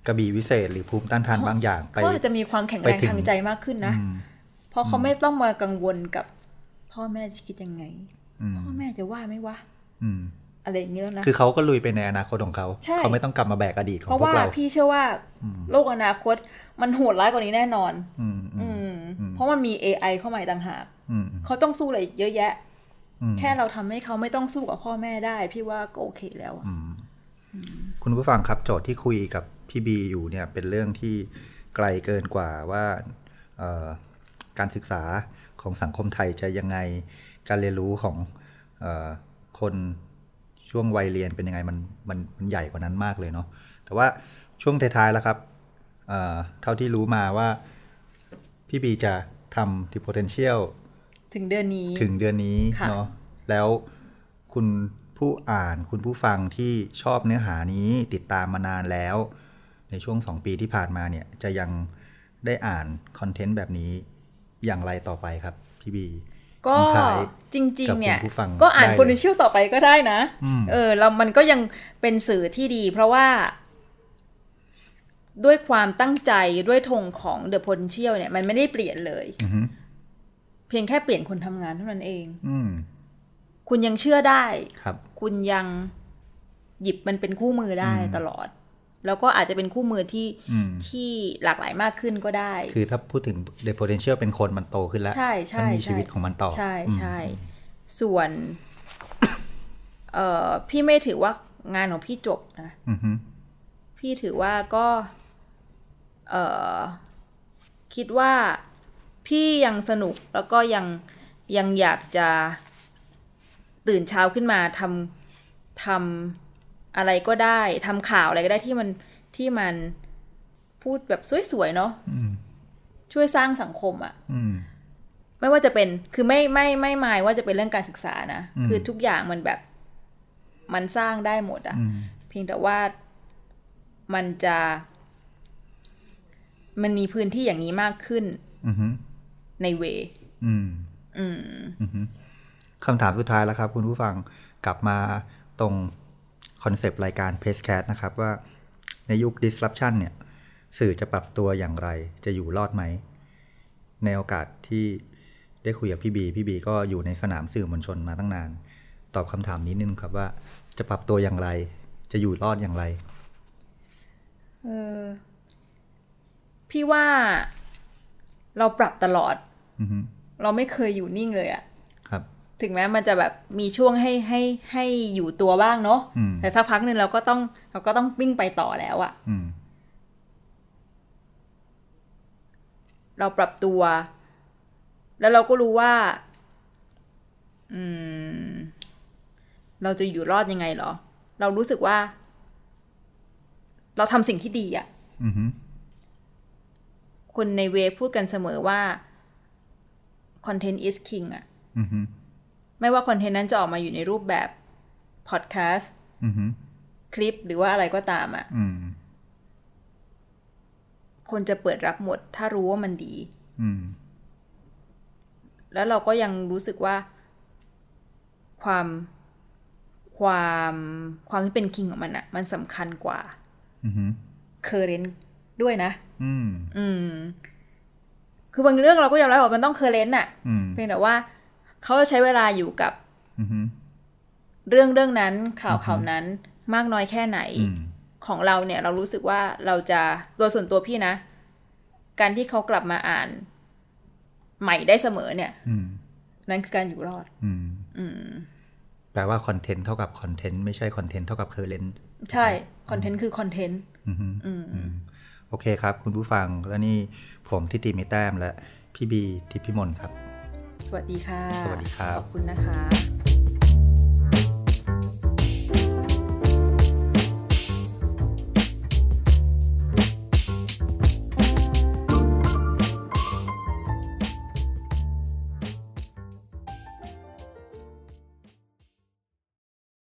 [SPEAKER 1] กระบี่วิเศษ หรือภูมิต้านทานบางอย่างไป
[SPEAKER 2] เขาอาจจะมีความแข็งแรง
[SPEAKER 1] ไปถึง
[SPEAKER 2] ทางใจมากขึ้นนะ
[SPEAKER 1] อืม
[SPEAKER 2] เพราะเขาไม่ต้องมากังวลกับ พ่อแม่จะคิดยังไง
[SPEAKER 1] อืม
[SPEAKER 2] พ่อแม่จะว่าไหม่วะ
[SPEAKER 1] อืม
[SPEAKER 2] อะไรอย่างนี้แล้วนะ
[SPEAKER 1] คือเขาก็ลุยไปในอนาคตของเขา
[SPEAKER 2] ใช่
[SPEAKER 1] เขาไม่ต้องกลับมาแบกอดีตของ
[SPEAKER 2] เพราะ
[SPEAKER 1] พว
[SPEAKER 2] ว่าก
[SPEAKER 1] เรา
[SPEAKER 2] พี่เชื่อว่าโลกอนาคตมันโหดร้ายกว่านี้แน่นอน
[SPEAKER 1] อืมอื
[SPEAKER 2] อื
[SPEAKER 1] ม
[SPEAKER 2] ม
[SPEAKER 1] อืม
[SPEAKER 2] เพราะมันมี AI เข้ามาอีกต่างหาก
[SPEAKER 1] อืม
[SPEAKER 2] เขาต้องสู้อะไรอีกเยอะแยะ
[SPEAKER 1] อืม
[SPEAKER 2] แค่เราทำให้เขาไม่ต้องสู้กับพ่อแม่ได้ พี่ว่าก็โอเคแล้วอะ
[SPEAKER 1] คุณผู้ฟังครับโจทย์ที่คุยกับพี่บีอยู่เนี่ยเป็นเรื่องที่ไกลเกินกว่าว่าเอ่อการศึกษาของสังคมไทยจะยังไง การเรียนรู้ของเออคน ช่วงวัยเรียนเป็นยังไงมันมันมันใหญ่กว่านั้นมากเลยเนาะแต่ว่าช่วงท้ายๆแล้วครับเอ่อเท่าที่รู้มาว่าพี่บีจะทำ The Potential
[SPEAKER 2] ถึงเดือนนี้
[SPEAKER 1] ถึงเดือนนี้
[SPEAKER 2] ค่ะ
[SPEAKER 1] เนาะแล้วคุณผู้อ่านคุณผู้ฟังที่ชอบเนื้อหานี้ติดตามมานานแล้ว ในช่วงสองปีที่ผ่านมาเนี่ยจะยังได้อ่านคอนเทนต์แบบนี้อย่างไรต่อไปครับพี่บี
[SPEAKER 2] ก็
[SPEAKER 1] ทิ้งท้าย
[SPEAKER 2] จริง ๆ เนี่ย
[SPEAKER 1] กับคุณผู้ฟัง
[SPEAKER 2] ก็อ่าน
[SPEAKER 1] ได้เลย
[SPEAKER 2] potential ต่อไปก็ได้นะ
[SPEAKER 1] อืม
[SPEAKER 2] เออเรามันก็ยังเป็นสื่อที่ดี เพราะว่า ด้วยความตั้งใจด้วยธงของ the potential เนี่ย มันไม่ได้เปลี่ยนเลย
[SPEAKER 1] อือฮึ
[SPEAKER 2] เพียงแค่เปลี่ยนคนทำงานเท่านั้นเอง
[SPEAKER 1] อืม
[SPEAKER 2] คุณยังเชื่อได้
[SPEAKER 1] ครับ
[SPEAKER 2] คุณยังหยิบมันเป็นคู่มือได้ตลอด แล้วก็อาจจะเป็นคู่มือที่
[SPEAKER 1] อืม
[SPEAKER 2] ที่หลากหลายมากขึ้นก็ได้
[SPEAKER 1] คือถ้าพูดถึง The Potential เป็นคนมันโตขึ้นแล้ว
[SPEAKER 2] ใช่ใช่
[SPEAKER 1] มันมี
[SPEAKER 2] ใช่
[SPEAKER 1] ชีวิตของมันต่อ
[SPEAKER 2] ใช่
[SPEAKER 1] อืม
[SPEAKER 2] ใช่ส่วน เอ่อพี่ไม่ถือว่างานของพี่จบนะ
[SPEAKER 1] อือฮึ
[SPEAKER 2] พี่ถือว่าก็ เอ่อคิดว่าพี่ยังสนุกแล้วก็ยังยังอยากจะตื่นเช้าขึ้นมาทำทำ อะไรก็ได้ทำข่าวอะไรก็ได้ที่มันที่มันพูดแบบสวยๆเนาะ
[SPEAKER 1] อืม
[SPEAKER 2] ช่วยสร้างสังคมอะ
[SPEAKER 1] อืม
[SPEAKER 2] ไม่ว่าจะเป็นคือไม่ไม่ไม่หมายว่าจะเป็นเรื่องการศึกษานะ
[SPEAKER 1] อืม
[SPEAKER 2] คือทุกอย่างมันแบบ มันสร้างได้หมดอะ
[SPEAKER 1] อืม
[SPEAKER 2] เพียงแต่ว่ามันจะ มันมีพื้นที่อย่างนี้มากขึ้น
[SPEAKER 1] อือฮึ
[SPEAKER 2] ในเว
[SPEAKER 1] อืม
[SPEAKER 2] อืม
[SPEAKER 1] อือฮึคำถามสุดท้ายแล้วครับ คุณผู้ฟังกลับมาตรง concept รายการ p r e s s c a t นะครับว่าในยุค disruption เนี่ยสื่อจะปรับตัวอย่างไรจะอยู่รอดไหม ในโอกาสที่ได้คุยกับพี่บี พี่บีก็อยู่ในสนามสื่อมวลชนมาตั้งนาน ตอบคำถามนี้นิดนึงครับว่าจะปรับตัวอย่างไร จะอยู่รอดอย่างไร
[SPEAKER 2] เออพี่ว่าเราปรับตลอด
[SPEAKER 1] อือฮึ
[SPEAKER 2] เราไม่เคยอยู่นิ่งเลยอะ
[SPEAKER 1] ครับ
[SPEAKER 2] ถึงแม้มันจะแบบมีช่วงให้ให้ให้อยู่ตัวบ้างเนาะ
[SPEAKER 1] อืม
[SPEAKER 2] แต่สักพักหนึ่งเราก็ต้องเราก็ต้องวิ่งไปต่อแล้วอะ
[SPEAKER 1] อืม
[SPEAKER 2] เราปรับตัว แล้วเราก็รู้ว่า อืม เราจะอยู่รอดยังไงเหรอ เรารู้สึกว่า เราทำสิ่งที่ดีอะ
[SPEAKER 1] อือฮึ
[SPEAKER 2] คนในเวพูดกันเสมอว่า content is king อะ
[SPEAKER 1] อือฮึ
[SPEAKER 2] ไม่ว่าคอนเทนต์นั้นจะออกมาอยู่ในรูปแบบพอดแคสต์
[SPEAKER 1] อือฮึ
[SPEAKER 2] คลิปหรือว่าอะไรก็ตามอะ
[SPEAKER 1] อืม
[SPEAKER 2] คนจะเปิดรับหมด ถ้ารู้ว่ามันดี
[SPEAKER 1] อืม
[SPEAKER 2] แล้วเราก็ยังรู้สึกว่า ความความความที่เป็น king ของมันอะมันสำคัญกว่า
[SPEAKER 1] อือฮึ
[SPEAKER 2] current ด้วยนะ
[SPEAKER 1] อืม
[SPEAKER 2] อืม คือบางเรื่องเราก็ยอมรับว่ามันต้อง current อะ
[SPEAKER 1] อืม
[SPEAKER 2] เพียงแต่ว่า เขาจะใช้เวลาอยู่กับ
[SPEAKER 1] อือฮึ
[SPEAKER 2] เรื่องเรื่องนั้นข่าวข่าวนั้นมากน้อยแค่ไหน
[SPEAKER 1] อืม
[SPEAKER 2] ของเราเนี่ย เรารู้สึกว่าเราจะโดยส่วนตัวพี่นะ การที่เขากลับมาอ่าน ใหม่ได้เสมอเนี่ย
[SPEAKER 1] อืม
[SPEAKER 2] นั่นคือการอยู่รอด
[SPEAKER 1] อืม
[SPEAKER 2] อืม
[SPEAKER 1] แปลว่า content เท่ากับ content ไม่ใช่ content เท่ากับ current
[SPEAKER 2] ใช่ content คือ contentอื
[SPEAKER 1] อฮึอืมโอเคครับ คุณผู้ฟังแล้วนี่ผมธิติมีแต้มและพี่บีทิพย์พิมลครับ
[SPEAKER 2] สวัสดีค่ะ
[SPEAKER 1] สวัสดีครับ
[SPEAKER 2] ขอบคุณนะคะ